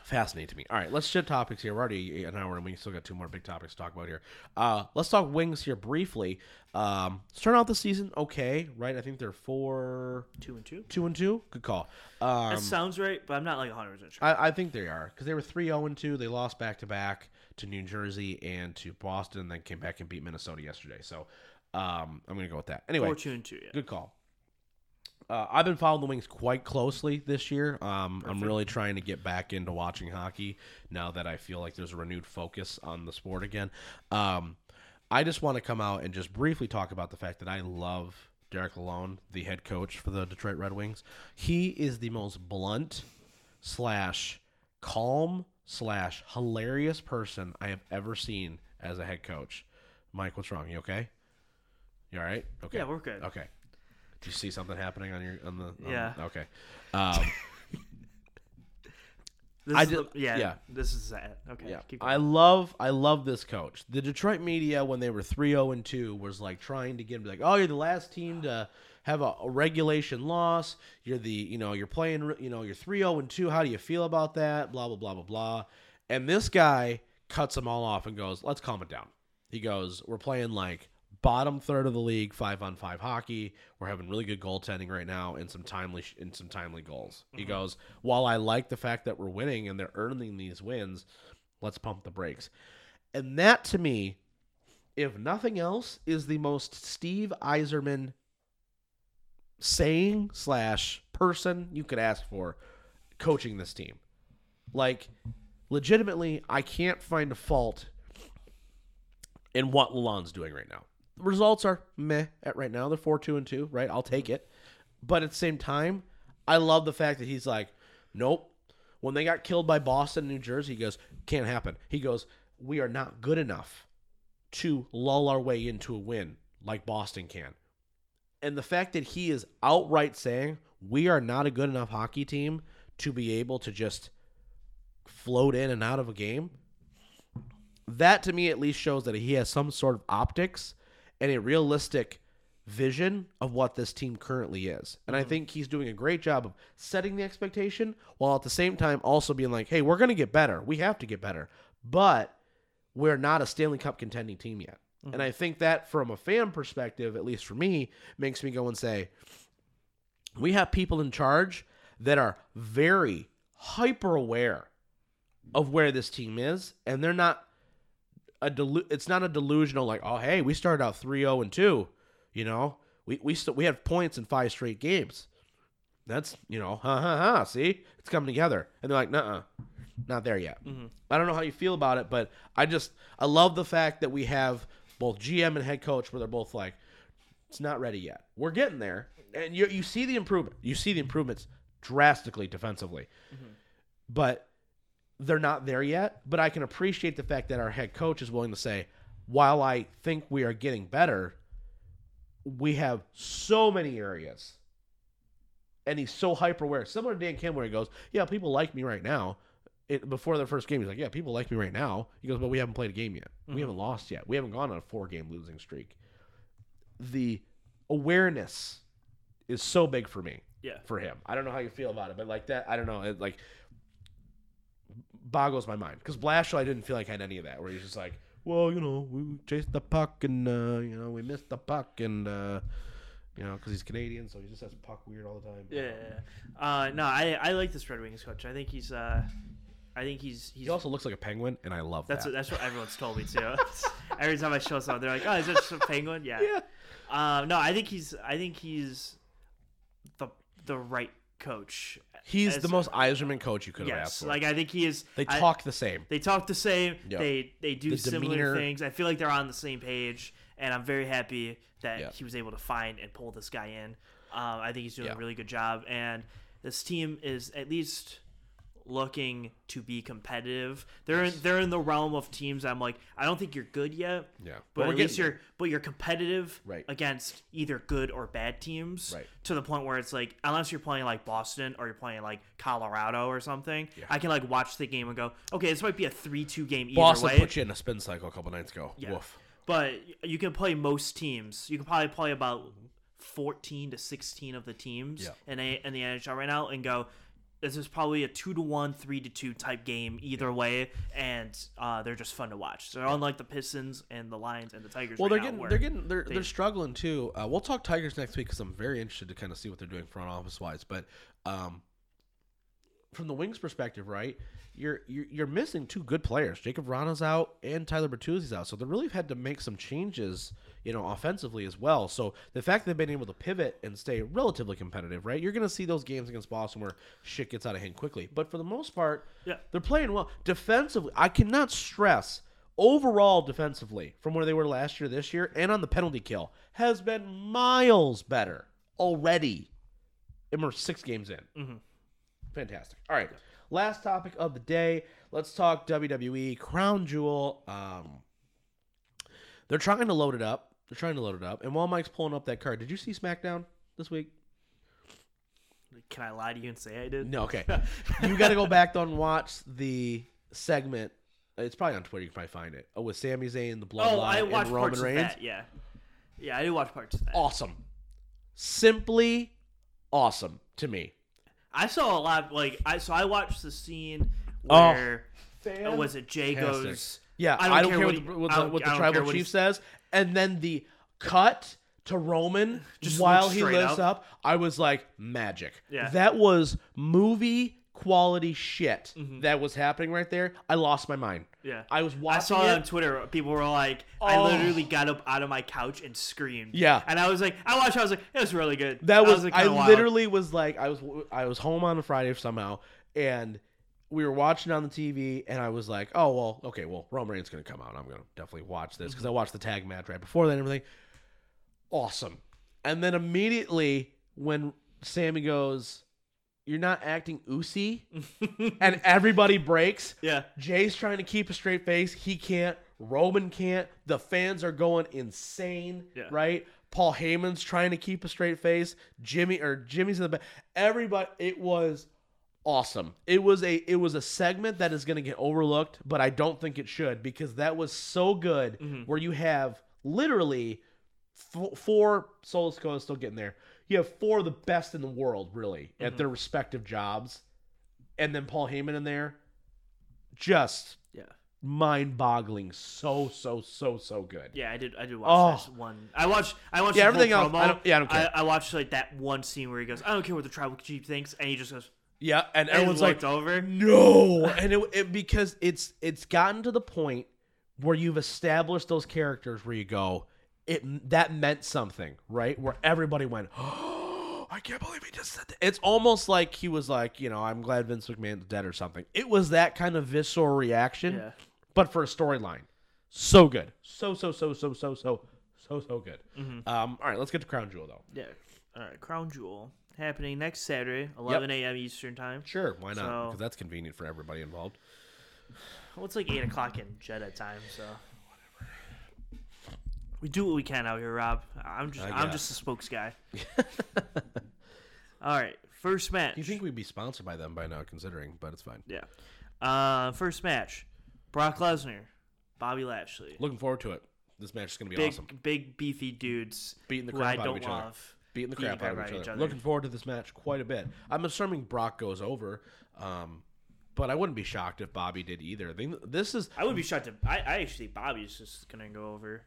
S1: fascinating to me. All right, let's shift topics here. We're already an hour and we still got two more big topics to talk about here. Uh, let's talk wings here briefly. Um, start out the season okay, right? I think they're four,
S2: Two and two.
S1: two and two. Good call. Um,
S2: That sounds right, but I'm not like 100 percent sure.
S1: I, I think they are because they were three zero and two. They lost back to back to New Jersey and to Boston, and then came back and beat Minnesota yesterday. So um, I'm gonna go with that. Anyway,
S2: Four two and two. Yeah.
S1: Good call. Uh, I've been following the Wings quite closely this year. Um, I'm really trying to get back into watching hockey now that I feel like there's a renewed focus on the sport again. Um, I just want to come out and just briefly talk about the fact that I love Derek Lalonde, the head coach for the Detroit Red Wings. He is the most blunt slash calm slash hilarious person I have ever seen as a head coach. Mike, what's wrong? You okay? You all right? Okay.
S2: Yeah, we're good.
S1: Okay. Do you see something happening on your on the? on-
S2: Yeah.
S1: Okay. Um,
S2: This
S1: I
S2: is the- yeah,
S1: yeah.
S2: This is sad. Okay.
S1: yeah.
S2: Keep going.
S1: I love I love this coach. The Detroit media when they were 3-0 and 2 was like trying to get him to like, "Oh, you're the last team to have a, a regulation loss. You're the, you know, you're playing, you know, you're 3-0 and 2. How do you feel about that? blah blah blah blah blah." And this guy cuts them all off and goes, "Let's calm it down." He goes, "We're playing like bottom third of the league, five on five hockey. We're having really good goaltending right now and some timely and some timely goals." He mm-hmm. goes, "While I like the fact that we're winning and they're earning these wins, let's pump the brakes." And that to me, if nothing else, is the most Steve Yzerman saying slash person you could ask for coaching this team. Like, legitimately, I can't find a fault in what Lalonde's doing right now. The results are meh at right now. They're four two and two, right? I'll take it. But at the same time, I love the fact that he's like, nope. When they got killed by Boston, New Jersey, he goes, can't happen. He goes, we are not good enough to lull our way into a win like Boston can. And the fact that he is outright saying we are not a good enough hockey team to be able to just float in and out of a game, that to me at least shows that he has some sort of optics and a realistic vision of what this team currently is. And I mm-hmm. think he's doing a great job of setting the expectation while at the same time also being like, hey, we're going to get better. We have to get better. But we're not a Stanley Cup contending team yet. And I think that from a fan perspective, at least for me, makes me go and say, we have people in charge that are very hyper aware of where this team is, and they're not a delu- it's not a delusional like, oh hey, we started out 3-0 and 2, you know. We we st- we have points in five straight games. That's, you know, ha ha ha, see? It's coming together. And they're like, nah uh Not there yet." I don't know how you feel about it, but I just I love the fact that we have both GM and head coach where they're both like it's not ready yet. We're getting there, and you you see the improvement. You see the improvements drastically defensively, mm-hmm. but they're not there yet. But I can appreciate the fact that our head coach is willing to say, while I think we are getting better, we have so many areas, and he's so hyper aware. Similar to Dan Campbell, where he goes, "Yeah, people like me right now." It, before their first game, he's like, "Yeah, people like me right now." He goes, "But we haven't played a game yet. We haven't lost yet. We haven't gone on a four-game losing streak." The awareness is so big for me
S2: yeah.
S1: for him. I don't know how you feel about it, but like that, I don't know. It like boggles my mind because Blashill, I didn't feel like had any of that. Where he's just like, well, you know, we chased the puck and uh, you know we missed the puck and uh, you know because he's Canadian, so he just has puck weird all the time.
S2: Yeah. Uh, no, I I like this Red Wings coach. I think he's uh, I think he's he's
S1: He also looks like a penguin, and I love
S2: That's
S1: that.
S2: what, that's what everyone's told me too. Every time I show someone, they're like, "Oh, is that just a penguin?" Yeah.
S1: yeah,
S2: Uh, no, I think he's I think he's the the right coach.
S1: he's the most Yzerman coach you could have asked
S2: Yes,
S1: for.
S2: like I think he is.
S1: they
S2: I-
S1: talk the same.
S2: they talk the same.
S1: Yeah.
S2: They they do
S1: The
S2: similar
S1: demeanor.
S2: things. I feel like they're on the same page, and I'm very happy that
S1: Yeah.
S2: he was able to find and pull this guy in. Um, I think he's doing
S1: Yeah.
S2: a really good job, and this team is at least looking to be competitive. They're in, they're in the realm of teams. I'm like, I don't think you're good yet.
S1: Yeah.
S2: but,
S1: But
S2: at least you're but you're competitive
S1: Right.
S2: against either good or bad teams.
S1: Right.
S2: To the point where it's like, unless you're playing like Boston or you're playing like Colorado or something,
S1: Yeah.
S2: I can like watch the game and go, okay, this might be a three-two game either
S1: Boston
S2: way.
S1: put you in a spin cycle a couple nights ago.
S2: Yeah.
S1: Woof.
S2: But you can play most teams. You can probably play about 14 to 16 of the teams
S1: Yeah.
S2: in, a, in the NHL right now and go, this is probably a two to one, three to two type game either way, and uh, they're just fun to watch. So unlike the Pistons and the Lions and the Tigers,
S1: Well,
S2: right
S1: they're getting they're getting they're
S2: they-
S1: they're struggling too. Uh, we'll talk Tigers next week because I'm very interested to kind of see what they're doing front office wise. But um, from the Wings perspective, right, you're, you're you're missing two good players. Jakub Vrana's out and Tyler Bertuzzi's out, so they really have had to make some changes, you know, offensively as well. So the fact they've been able to pivot and stay relatively competitive, right, you're going to see those games against Boston where shit gets out of hand quickly. But for the most part,
S2: Yeah.
S1: they're playing well defensively. I cannot stress overall defensively from where they were last year, this year, and on the penalty kill has been miles better already. And we're six games in.
S2: Mhm.
S1: Fantastic. All right, last topic of the day. Let's talk WWE Crown Jewel. Um, they're trying to load it up. They're trying to load it up. And while Mike's pulling up that card, did you see SmackDown this week?
S2: Can I lie to you and say I did?
S1: No. Okay. you got to go back though and watch the segment. It's probably on Twitter. You can probably find it. Oh, with Sami Zayn, the Bloodline,
S2: Oh, I watched
S1: and Roman
S2: parts
S1: Reigns.
S2: of that. Yeah, yeah, I did watch parts of that.
S1: Awesome. Simply awesome to me.
S2: I saw a lot. Like I so I watched the scene
S1: Oh,
S2: where uh, was it Jey
S1: fantastic.
S2: goes.
S1: Yeah,
S2: I
S1: I
S2: don't
S1: don't,
S2: care
S1: care,
S2: what
S1: what,
S2: he-
S1: the, what the, what the
S2: don't
S1: tribal chief says, and then the cut to Roman
S2: Just
S1: while he lifts
S2: up.
S1: up. I was like, magic.
S2: Yeah.
S1: that was movie quality shit
S2: Mm-hmm.
S1: that was happening right there. I lost my mind.
S2: Yeah.
S1: I was watching
S2: I saw it on Twitter. People were like, I
S1: Oh.
S2: literally got up out of my couch and screamed.
S1: Yeah.
S2: And I was like, I watched. I was like, it was really good.
S1: That was,
S2: like,
S1: I
S2: kinda wild.
S1: literally was like I was I was home on a Friday somehow and we were watching on the TV and I was like, "Oh, well, okay, well, Roman Reigns going to come out. I'm going to definitely watch this cuz I watched the tag match right before that and everything." Awesome. And then immediately when Sami goes, "You're not acting oosy." and everybody breaks.
S2: Yeah.
S1: Jey's trying to keep a straight face. He can't. Roman can't. The fans are going insane.
S2: Yeah.
S1: Right? Paul Heyman's trying to keep a straight face. Jimmy or Jimmy's in the back. Everybody. It was awesome. It was a it was a segment that is going to get overlooked, but I don't think it should because that was so good. Mm-hmm. Where you have literally f- four Sikoa is still getting there. You have four of the best in the world, really, at mm-hmm. their respective jobs, and then Paul Heyman in there. Just
S2: Yeah.
S1: mind-boggling. So so so so good.
S2: Yeah, I did. I did watch
S1: Oh.
S2: this one. I watched. I watched.
S1: Yeah, everything else,
S2: Promo.
S1: I don't- yeah, I don't care.
S2: I, watched like that one scene where he goes, "I don't care what the tribal chief thinks," and he just goes,
S1: Yeah, and
S2: and
S1: everyone's like,
S2: over.
S1: no, and it, it because it's it's gotten to the point where you've established those characters where you go, it that meant something, right? Where everybody went, oh, I can't believe he just said that. It's almost like he was like, you know, I'm glad Vince McMahon's dead or something. It was that kind of visceral reaction,
S2: yeah.
S1: but for a storyline. So good. So, so, so, so, so, so, so, so good. Mm-hmm. Um, all right, let's get to Crown Jewel, though.
S2: Yeah. All right, Crown Jewel happening next Saturday, 11 yep. a.m. Eastern time.
S1: Sure, why not?
S2: So,
S1: because that's convenient for everybody involved.
S2: Well, it's like 8 o'clock in Jeddah time, so we do what we can out here, Rob. I'm just
S1: I
S2: I'm
S1: guess.
S2: just a spokes guy. All right, first match.
S1: You think we'd be sponsored by them by now, considering, but it's fine.
S2: Yeah. Uh, first match: Brock Lesnar, Bobby Lashley.
S1: Looking forward to it. This match is going to be
S2: Big,
S1: awesome.
S2: big, beefy dudes
S1: Beating the crap out of each other. Beating the crap out of each other. Looking forward to this match quite a bit. I'm assuming Brock goes over, um, but I wouldn't be shocked if Bobby did either. I think This is
S2: I would be shocked if I, I actually think Bobby's just gonna go over,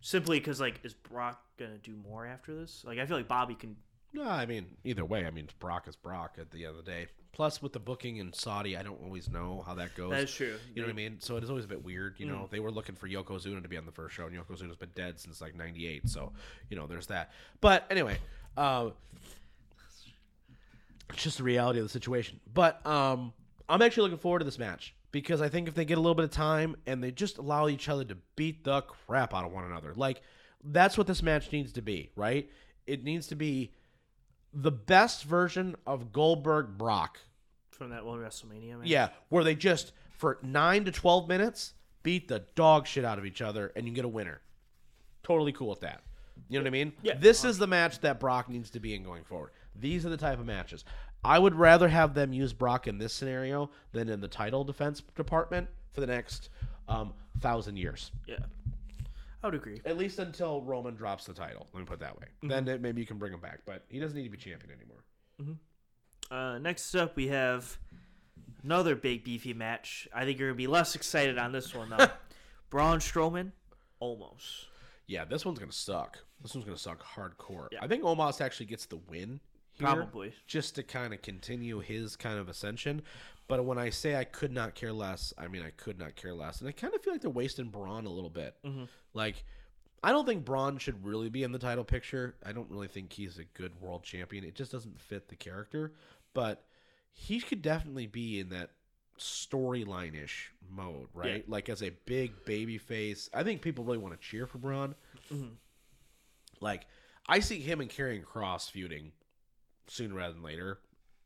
S2: simply because like is Brock gonna do more after this? Like I feel like Bobby can.
S1: no. I mean, either way, I mean, Brock is Brock at the end of the day. Plus, with the booking in Saudi, I don't always know how that goes.
S2: That is true.
S1: You know what I mean? So it is always a bit weird. You
S2: Mm.
S1: know, they were looking for Yokozuna to be on the first show, and Yokozuna's been dead since like '98. So, you know, there's that. But anyway, uh, it's just the reality of the situation. But um, I'm actually looking forward to this match because I think if they get a little bit of time and they just allow each other to beat the crap out of one another, like that's what this match needs to be, right? It needs to be the best version of Goldberg Brock
S2: From that one WrestleMania, man.
S1: yeah, where they just for nine to twelve minutes beat the dog shit out of each other, and you get a winner. Totally cool with that. You know what I mean?
S2: Yeah.
S1: This is the match that Brock needs to be in going forward. These are the type of matches. I would rather have them use Brock in this scenario than in the title defense department for the next um, thousand years.
S2: Yeah. I would agree.
S1: At least until Roman drops the title. Let me put it that way. Then it, maybe you can bring him back, but he doesn't need to be champion anymore.
S2: Uh, next up, we have another big beefy match. I think you're gonna be less excited on this one though. Braun Strowman, almost.
S1: Yeah, this one's gonna suck. This one's gonna suck hardcore.
S2: Yeah.
S1: I think Omos actually gets the win. Here,
S2: Probably.
S1: just to kind of continue his kind of ascension. But when I say I could not care less, I mean I could not care less, and I kind of feel like they're wasting Braun a little bit. Mm-hmm. Like, I don't think Braun should really be in the title picture. I don't really think he's a good world champion. It just doesn't fit the character. But he could definitely be in that storyline ish mode, right? Like as a big baby face. I think people really want to cheer for Braun. Mm-hmm. Like, I see him and Karrion Kross feuding sooner rather than later.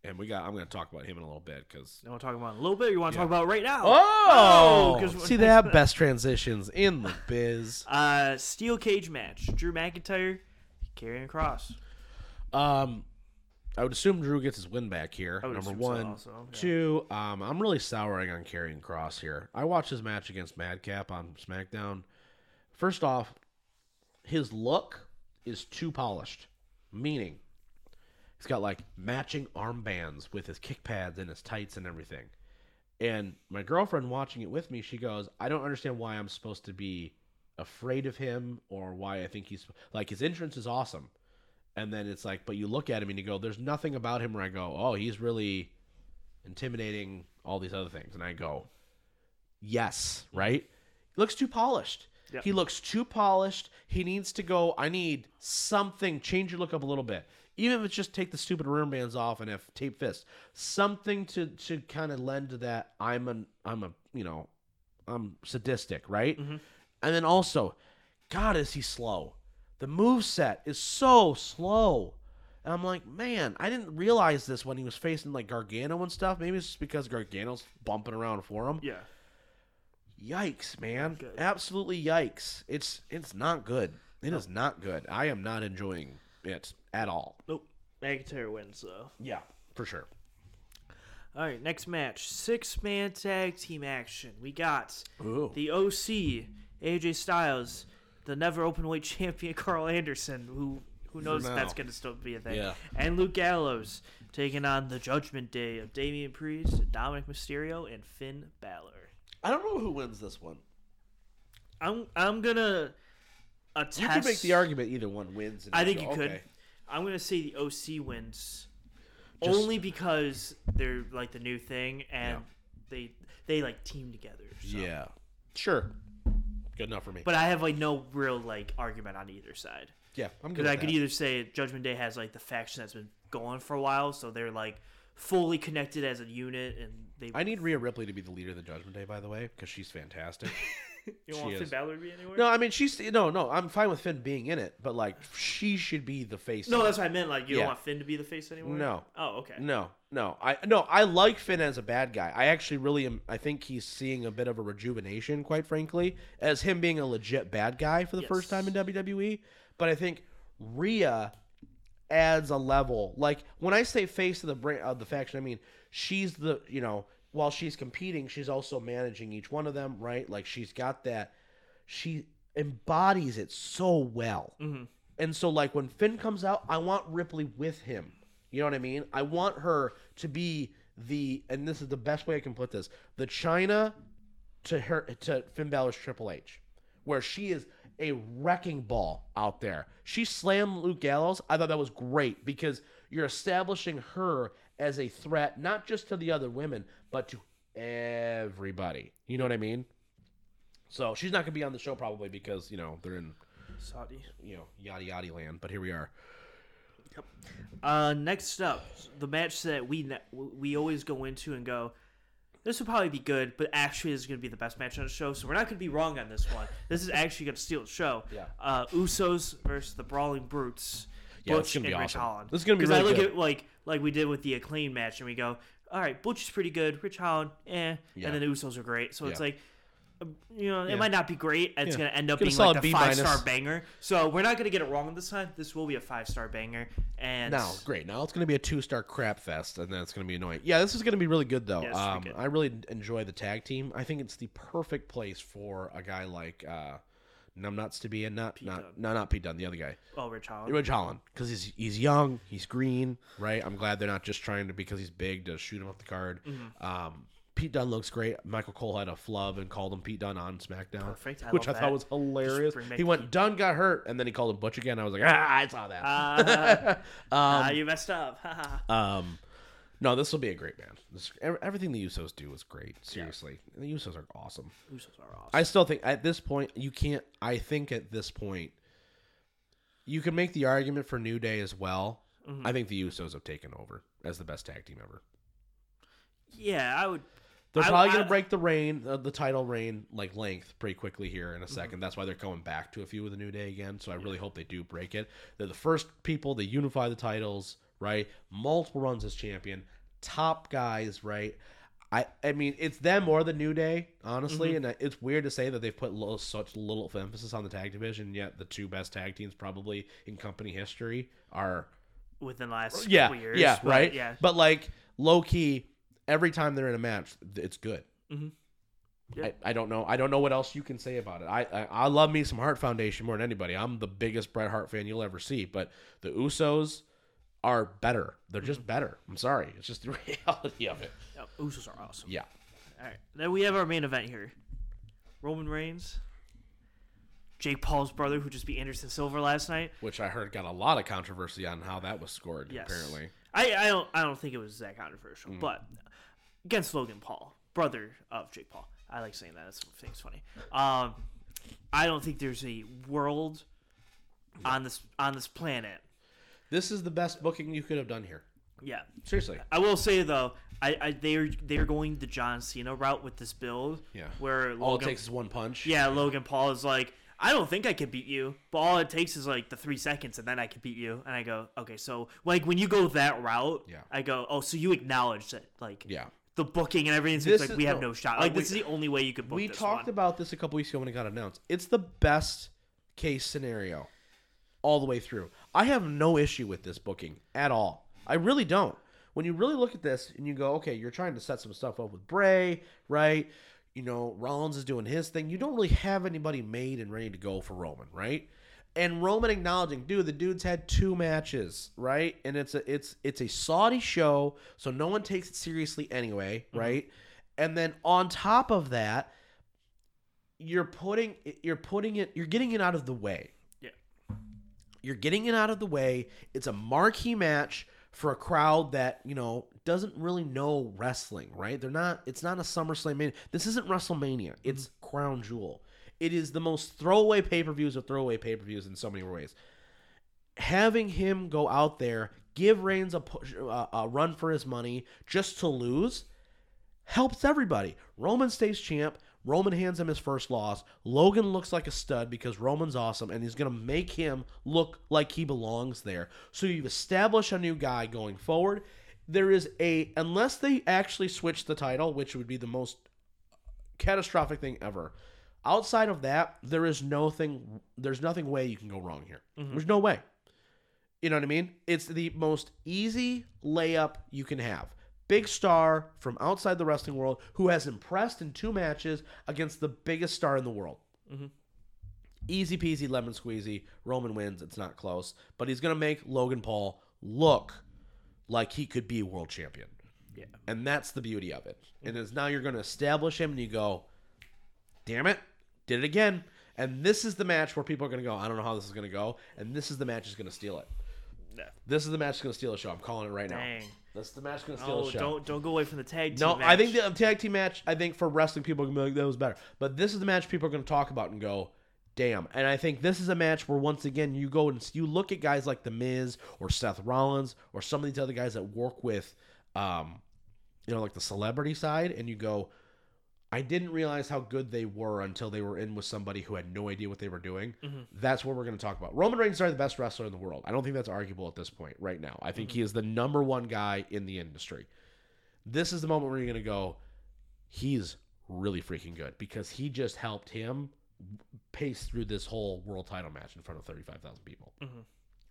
S1: And we got I'm gonna talk about him in a little bit because
S2: You want to talk about it a little bit? Or you want to talk about it right now?
S1: Oh,
S2: 'cause
S1: see
S2: we're-
S1: that best transitions in the biz.
S2: Uh, steel cage match: Drew McIntyre, Karrion Kross.
S1: Um, I would assume Drew gets his win back here.
S2: I would
S1: Number
S2: assume so
S1: one,
S2: also, yeah.
S1: two. Um, I'm really souring on Karrion Kross here. I watched his match against Madcap on SmackDown. First off, his look is too polished, meaning he's got like matching armbands with his kick pads and his tights and everything. And my girlfriend watching it with me, she goes, "I don't understand why I'm supposed to be afraid of him or why I think he's like his entrance is awesome." And then it's like, but you look at him and you go, "There's nothing about him where I go, oh, he's really intimidating all these other things." And I go, "Yes, right? He looks too polished.
S2: Yep.
S1: He looks too polished. He needs to go. I need something. Change your look up a little bit." Even if it's just take the stupid rim bands off and have tape fists, something to to kind of lend to that. I'm an I'm a you know, I'm sadistic, right? Mm-hmm. And then also, God, is he slow? The move set is so slow. And I'm like, man, I didn't realize this when he was facing like Gargano and stuff. Maybe it's just because Gargano's bumping around for him.
S2: Yeah.
S1: Yikes, man! Absolutely yikes! It's it's not good. It is not good. I am not enjoying it at all.
S2: Nope. McIntyre wins though.
S1: Yeah, for sure.
S2: All right, next match: six-man tag team action. We got
S1: Ooh.
S2: the OC, AJ Styles, the never open weight champion Karl Anderson, who who knows if that's going to still be a thing,
S1: Yeah.
S2: and Luke Gallows taking on the Judgment Day of Damian Priest, Dominik Mysterio, and Finn Balor.
S1: I don't know who wins this one.
S2: I'm I'm gonna attest.
S1: You could make the argument either one wins. and
S2: I think
S1: go,
S2: you could.
S1: Okay.
S2: I'm gonna say the OC wins,
S1: Just-
S2: only because they're like the new thing and
S1: Yeah.
S2: they they like team together. So.
S1: Yeah, sure. Good enough for me.
S2: But I have like no real like argument on either side
S1: yeah, I'm good.
S2: because I
S1: with
S2: could
S1: that.
S2: either say Judgment Day has like the faction that's been going for a while, so they're like fully connected as a unit, and they.
S1: I need Rhea Ripley to be the leader of the Judgment Day, by the way, because she's fantastic.
S2: you don't want Finn. Balor to be anywhere?
S1: no, I mean she's no, no. I'm fine with Finn being in it, but like she should be the face.
S2: no, that's what I meant. Like you
S1: Yeah.
S2: don't want Finn to be the face anymore.
S1: No.
S2: Oh, okay.
S1: No, no, I no, I like Finn as a bad guy. I actually really am. I think he's seeing a bit of a rejuvenation, quite frankly, as him being a legit bad guy for the first time in WWE. But I think Rhea adds a level. Like when I say face of the brand of the faction, I mean she's the you know while she's competing, she's also managing each one of them, right? Like she's got that. She embodies it so well. Mm-hmm. And so, like, when Finn comes out, I want Ripley with him. You know what I mean? I want her to be the, and this is the best way I can put this, the Chyna to her to Finn Balor's Triple H, where she is a wrecking ball out there. She slammed Luke Gallows. I thought that was great because you're establishing her as a threat, not just to the other women, but to everybody. You know what I mean? So she's not gonna be on the show probably because you know they're in
S2: Saudi.
S1: you know yada yada land. But here we are.
S2: Uh, next up, the match that we ne- we always go into and go, this would probably be good, but actually this is going to be the best match on the show. So we're not going to be wrong on this one. This is actually going to steal the show.
S1: Yeah.
S2: Uh, Usos versus the Brawling Brutes.
S1: Yeah, it's
S2: Butch and
S1: be
S2: Ridge
S1: awesome.
S2: Holland.
S1: This is gonna be
S2: 'Cause I look
S1: good.
S2: at like like we did with the acclaim match, and we go, all right, Butch is pretty good, Ridge Holland, eh,
S1: Yeah.
S2: and then the Usos are great. So it's like. uh, You know,
S1: Yeah.
S2: it might not be great. It's
S1: Yeah.
S2: going to end up being like a five star banger. So we're not going to get it wrong this time. This will be a five star banger. And
S1: Now, great. Now it's going to be a two star crap fest, and that's going to be annoying. Yeah, this is going to be really good though.
S2: Yeah,
S1: um,
S2: good.
S1: I really enjoy the tag team. I think it's the perfect place for a guy like uh, numbnuts to be in. Not
S2: Pete
S1: not
S2: Dunne.
S1: no not Pete Dunne, the other guy,
S2: Oh, Ridge Holland.
S1: Ridge Holland, because he's he's young, he's green, right? I'm glad they're not just trying to because he's big to shoot him off the card.
S2: Mm-hmm.
S1: Um, Pete Dunne looks great. Michael Cole had a flub and called him Pete Dunne on SmackDown,
S2: Perfect. I
S1: which I
S2: love
S1: thought
S2: that.
S1: was hilarious. He went Dunne got hurt, and then he called him Butch again. I was like, ah, I saw that.
S2: Ah, ah,
S1: um,
S2: you messed up.
S1: Um, no, this will be a great man. This, everything the Usos do is great. Seriously, the Usos are awesome.
S2: Usos are awesome.
S1: I still think at this point you can't. I think at this point you can make the argument for New Day as well.
S2: Mm-hmm.
S1: I think the Usos have taken over as the best tag team ever.
S2: yeah, I would.
S1: They're
S2: I-
S1: probably
S2: I-
S1: gonna break the reign, uh, the title reign, like length, pretty quickly here
S2: Mm-hmm.
S1: in a 2nd That's why they're coming back to a few with the New Day again. So I really hope they do break it. They're the first people They unify the titles, right? Multiple runs as champion, top guys, right? I, I mean, it's them or the New Day, honestly,
S2: Mm-hmm.
S1: and it's weird to say that they've put little, such little emphasis on the tag division. Yet the two best tag teams, probably in company history, are
S2: within the last
S1: yeah,
S2: years.
S1: yeah,
S2: but
S1: right.
S2: Yeah,
S1: But like low key, every time they're in a match, it's good.
S2: Mhm. Yeah.
S1: I, I don't know. I don't know what else you can say about it. I, I I love me some Hart Foundation more than anybody. I'm the biggest Bret Hart fan you'll ever see. But the Usos are better. They're
S2: Mm-hmm.
S1: just better. I'm sorry. It's just the reality of it.
S2: yeah, Usos are awesome.
S1: Yeah.
S2: All right, then we have our main event here: Roman Reigns, Jake Paul's brother, who just beat Anderson Silva last night.
S1: Which I heard got a lot of controversy on how that was scored.
S2: Yes.
S1: Apparently.
S2: I, I don't I don't think it was that controversial,
S1: Mm.
S2: but against Logan Paul, brother of Jake Paul. I like saying that. It's thing's funny. Um, I don't think there's a world on this on this planet.
S1: This is the best booking you could have done here.
S2: Yeah,
S1: Seriously.
S2: I will say though, I, I they're they're going the John Cena route with this build.
S1: Yeah.
S2: where Logan,
S1: All it takes is one punch.
S2: yeah, Logan Paul is like, I don't think I can beat you, but all it takes is like the three seconds, and then I can beat you. And I go, okay, so like when you go that route,
S1: Yeah.
S2: I go, oh, so you acknowledge that like
S1: Yeah.
S2: the booking and everything. So
S1: This
S2: it's like
S1: is-
S2: we have
S1: no,
S2: no shot. Like
S1: we-
S2: this is the only way you could book
S1: we talked
S2: one.
S1: about this a couple weeks ago when it got announced. It's the best case scenario all the way through. I have no issue with this booking at all. I really don't. When you really look at this and you go, okay, you're trying to set some stuff up with Bray, right? You know, Rollins is doing his thing. You don't really have anybody made and ready to go for Roman, right? And Roman acknowledging, dude, the dude's had two matches, right? And it's a it's it's a Saudi show, so no one takes it seriously anyway, mm-hmm. right? And then on top of that, you're putting you're putting it you're getting it out of the way. You're getting it out of the way. It's a marquee match for a crowd that, you know, doesn't really know wrestling, right? They're not it's not a SummerSlam mania. This isn't WrestleMania. It's Crown Jewel. It is the most throwaway pay-per-views of throwaway pay-per-views in so many ways. Having him go out there, give Reigns a push, uh, a run for his money just to lose helps everybody. Roman stays champ. Roman hands him his first loss. Logan looks like a stud because Roman's awesome and he's going to make him look like he belongs there. So you've established a new guy going forward. There is a, unless they actually switch the title, which would be the most catastrophic thing ever. Outside of that, there is nothing, there's nothing way you can go wrong here. Mm-hmm. There's no way. You know what I mean? It's the most easy layup you can have. Big star from outside the wrestling world who has impressed in two matches against the biggest star in the world. Mm-hmm. Easy peasy lemon squeezy. Roman wins. It's not close. But he's going to make Logan Paul look like he could be a world champion.
S2: Yeah.
S1: And that's the beauty of it. And is now you're going to establish him and you go, damn it, did it again. And this is the match where people are going to go, I don't know how this is going to go. And this is the match that's going to steal it. This is the match that's going to steal the show. I'm calling it right now.
S2: Dang.
S1: This is the match going to steal
S2: Oh,
S1: the show.
S2: don't don't go away from the tag team.
S1: No,
S2: match.
S1: I think the tag team match. I think for wrestling people are gonna be like that was better, but this is the match people are gonna talk about and go, damn. And I think this is a match where once again you go and you look at guys like the Miz or Seth Rollins or some of these other guys that work with, um, you know, like the celebrity side, and you go, I didn't realize how good they were until they were in with somebody who had no idea what they were doing. Mm-hmm. That's what we're going to talk about. Roman Reigns is the best wrestler in the world. I don't think that's arguable at this point right now. I think he mm-hmm. is the number one guy in the industry. This is the moment where you're going to go, he's really freaking good because he just helped him pace through this whole world title match in front of 35,000 people. Mm-hmm.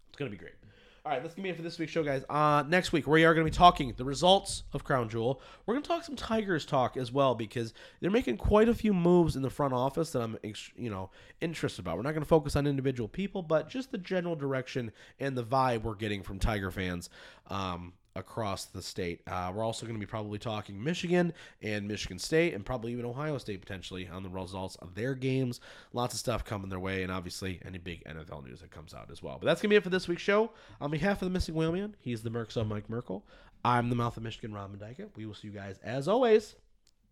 S1: It's going to be great. All right, let's get be it for this week's show, guys. Uh, next week we are gonna be talking the results of Crown Jewel. We're gonna talk some Tigers talk as well because they're making quite a few moves in the front office that I'm, you know, interested about. We're not gonna focus on individual people, but just the general direction and the vibe we're getting from Tiger fans. Um, across the state. Uh, we're also going to be probably talking Michigan and Michigan State and probably even Ohio State potentially on the results of their games. Lots of stuff coming their way, and obviously any big NFL news that comes out as well. But that's going to be it for this week's show. On behalf of the Missing Whaleman, he's the Merc Mike Merkel. I'm the Mouth of Michigan, Ron Mendyka. We will see you guys, as always,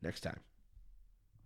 S1: next time.